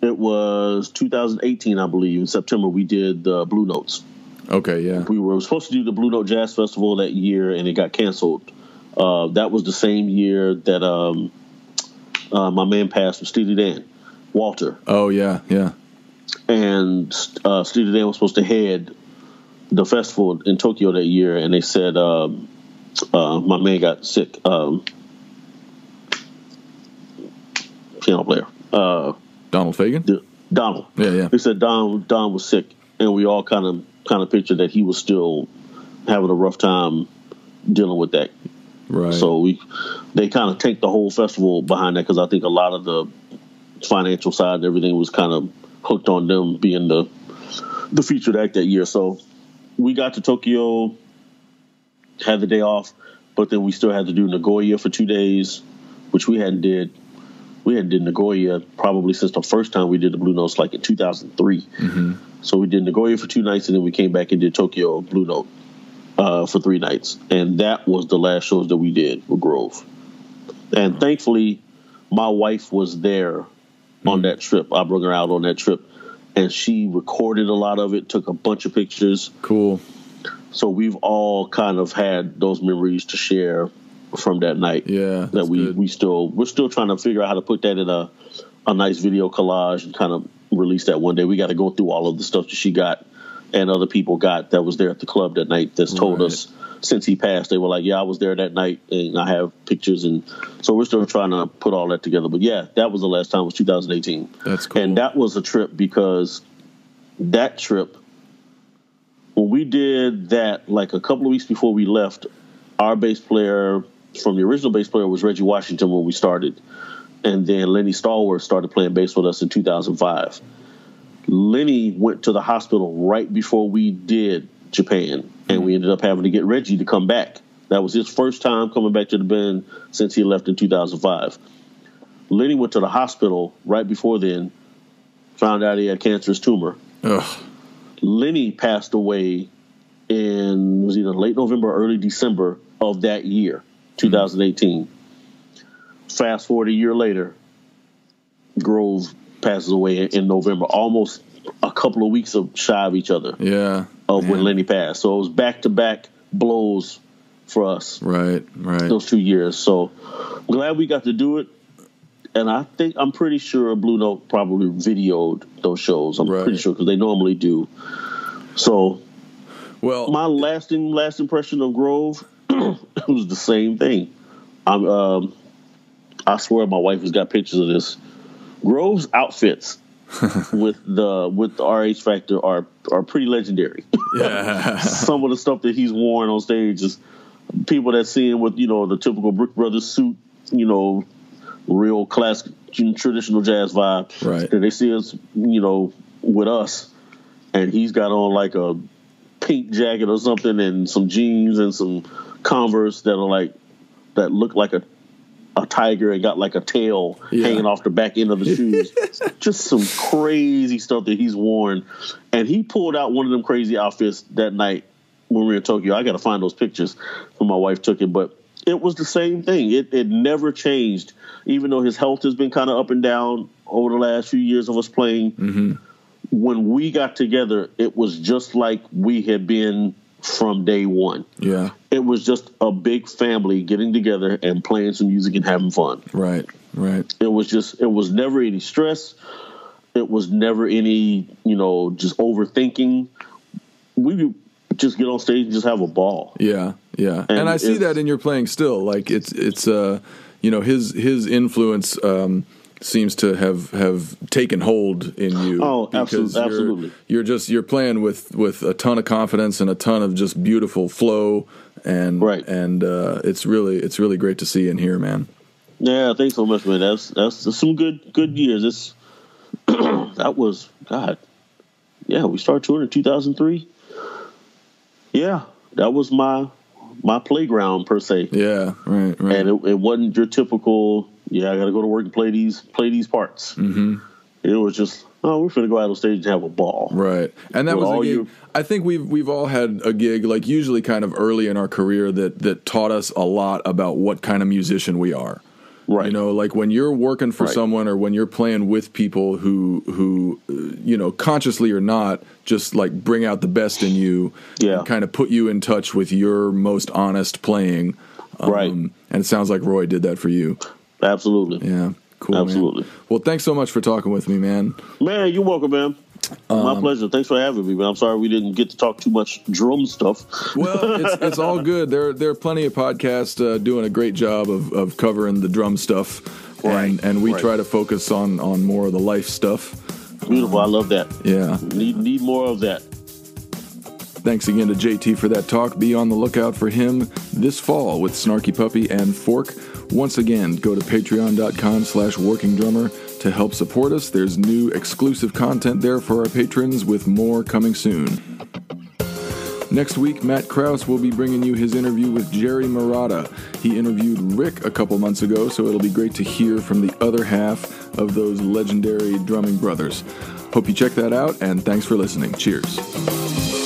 It was 2018, I believe. In September, we did the Blue Notes. Okay, yeah. We were supposed to do the Blue Note Jazz Festival that year, and it got canceled. Uh, that was the same year that um, uh, my man passed, Steely Dan, Walter, Oh yeah, yeah. and uh, Steely Dan was supposed to head the festival in Tokyo that year, and they said um, uh, my man got sick. Um, piano player, uh, Donald Fagen. D- Donald. Yeah, yeah. They said Don Don was sick, and we all kind of kind of pictured that he was still having a rough time dealing with that. Right. So we they kind of take the whole festival behind that because I think a lot of the financial side and everything was kind of hooked on them being the the featured act that year. So we got to Tokyo, had the day off, but then we still had to do Nagoya for two days, which we hadn't did. We hadn't did Nagoya probably since the first time we did the Blue Notes, like in 2003. Mm-hmm. So we did Nagoya for two nights, and then we came back and did Tokyo Blue Note uh, for three nights, and that was the last shows that we did with Grove. And thankfully, my wife was there on that trip. I brought her out on that trip, and she recorded a lot of it, took a bunch of pictures. cool. So we've all kind of had those memories to share from that night. Yeah, that we good. we still we're still trying to figure out how to put that in a a nice video collage and kind of release that one day. We got to go through all of the stuff that she got and other people got that was there at the club that night that's told Right. us since he passed they were like yeah I was there that night and I have pictures and so we're still trying to put all that together but yeah that was the last time it was 2018 That's cool. and that was a trip because that trip when we did that like a couple of weeks before we left our bass player from the original bass player was Reggie Washington when we started and then Lenny Stallworth started playing bass with us in 2005 Lenny went to the hospital right before we did Japan, and we mm-hmm. ended up having to get Reggie to come back. That was his first time coming back to the band since he left in 2005. Lenny went to the hospital right before then, found out he had cancerous tumor. Ugh. Lenny passed away in was either late November or early December of that year, mm-hmm. 2018. Fast forward a year later, Grove passes away in November, almost a couple of weeks of shy of each other Yeah. of when. Lenny passed. So it was back to back blows for us Right. Right. those two years. So glad we got to do it. And I think I'm pretty sure Blue Note probably videoed those shows. I'm Right. pretty sure because they normally do. So Well, my lasting last impression of Grove it was the same thing. I'm um, I swear my wife has got pictures of this. Grove's outfits with the with the RH factor are are pretty legendary. yeah. Some of the stuff that he's worn on stage is people that see him with you know the typical Brooks Brothers suit, you know, real classic traditional jazz vibe. Right. That they see us, you know, with us, and he's got on like a pink jacket or something, and some jeans and some Converse that are like that look like a a tiger and got like a tail Yeah. hanging off the back end of the shoes. Just some crazy stuff that he's worn. And he pulled out one of them crazy outfits that night when we were in Tokyo. I got to find those pictures when my wife took it, but it was the same thing. It it never changed, even though his health has been kind of up and down over the last few years of us playing. Mm-hmm. When we got together, it was just like we had been from day one. yeah. It was just a big family getting together and playing some music and having fun. Right. Right. It was just, it was never any stress. It was never any, you know, just overthinking. We just get on stage and just have a ball. Yeah, yeah, and, And I see that in your playing still. Like it's it's uh you know his his influence um seems to have have taken hold in you. Oh, absolutely, you're- absolutely. You're just you're playing with with a ton of confidence and a ton of just beautiful flow and Right. and uh, it's really it's really great to see and hear, man. Yeah, thanks so much, man. That's that's, that's some good good years. It's that was God. Yeah, we started touring in two thousand three. Yeah, that was my my playground per se, Yeah, right, right. and it, it wasn't your typical. Yeah, I got to go to work and play these play these parts. Mm-hmm. It was just oh, we're gonna go out on stage and have a ball. Right, and that With was a all gig. your- I think we've we've all had a gig like usually kind of early in our career that that taught us a lot about what kind of musician we are. Right. You know, like when you're working for Right. someone or when you're playing with people who who you know, consciously or not, just like bring out the best in you Yeah. and kind of put you in touch with your most honest playing. Um, Right. And it sounds like Roy did that for you. Absolutely. Yeah. Cool. man. Absolutely. Well, thanks so much for talking with me, man. Man, you're welcome, man. Um, My pleasure. Thanks for having me, man. I'm sorry we didn't get to talk too much drum stuff. Well, it's, it's all good. There, there are plenty of podcasts uh, doing a great job of, of covering the drum stuff, Right, and and we right. try to focus on on more of the life stuff. Beautiful. I love that. Yeah. Need need more of that. Thanks again to JT for that talk. Be on the lookout for him this fall with Snarky Puppy and Fork. Once again, go to patreon.com slash working drummer to help support us. There's new exclusive content there for our patrons with more coming soon. Next week, Matt Krause will be bringing you his interview with Jerry Marotta. He interviewed Rick a couple months ago, so it'll be great to hear from the other half of those legendary drumming brothers. Hope you check that out, and thanks for listening. Cheers.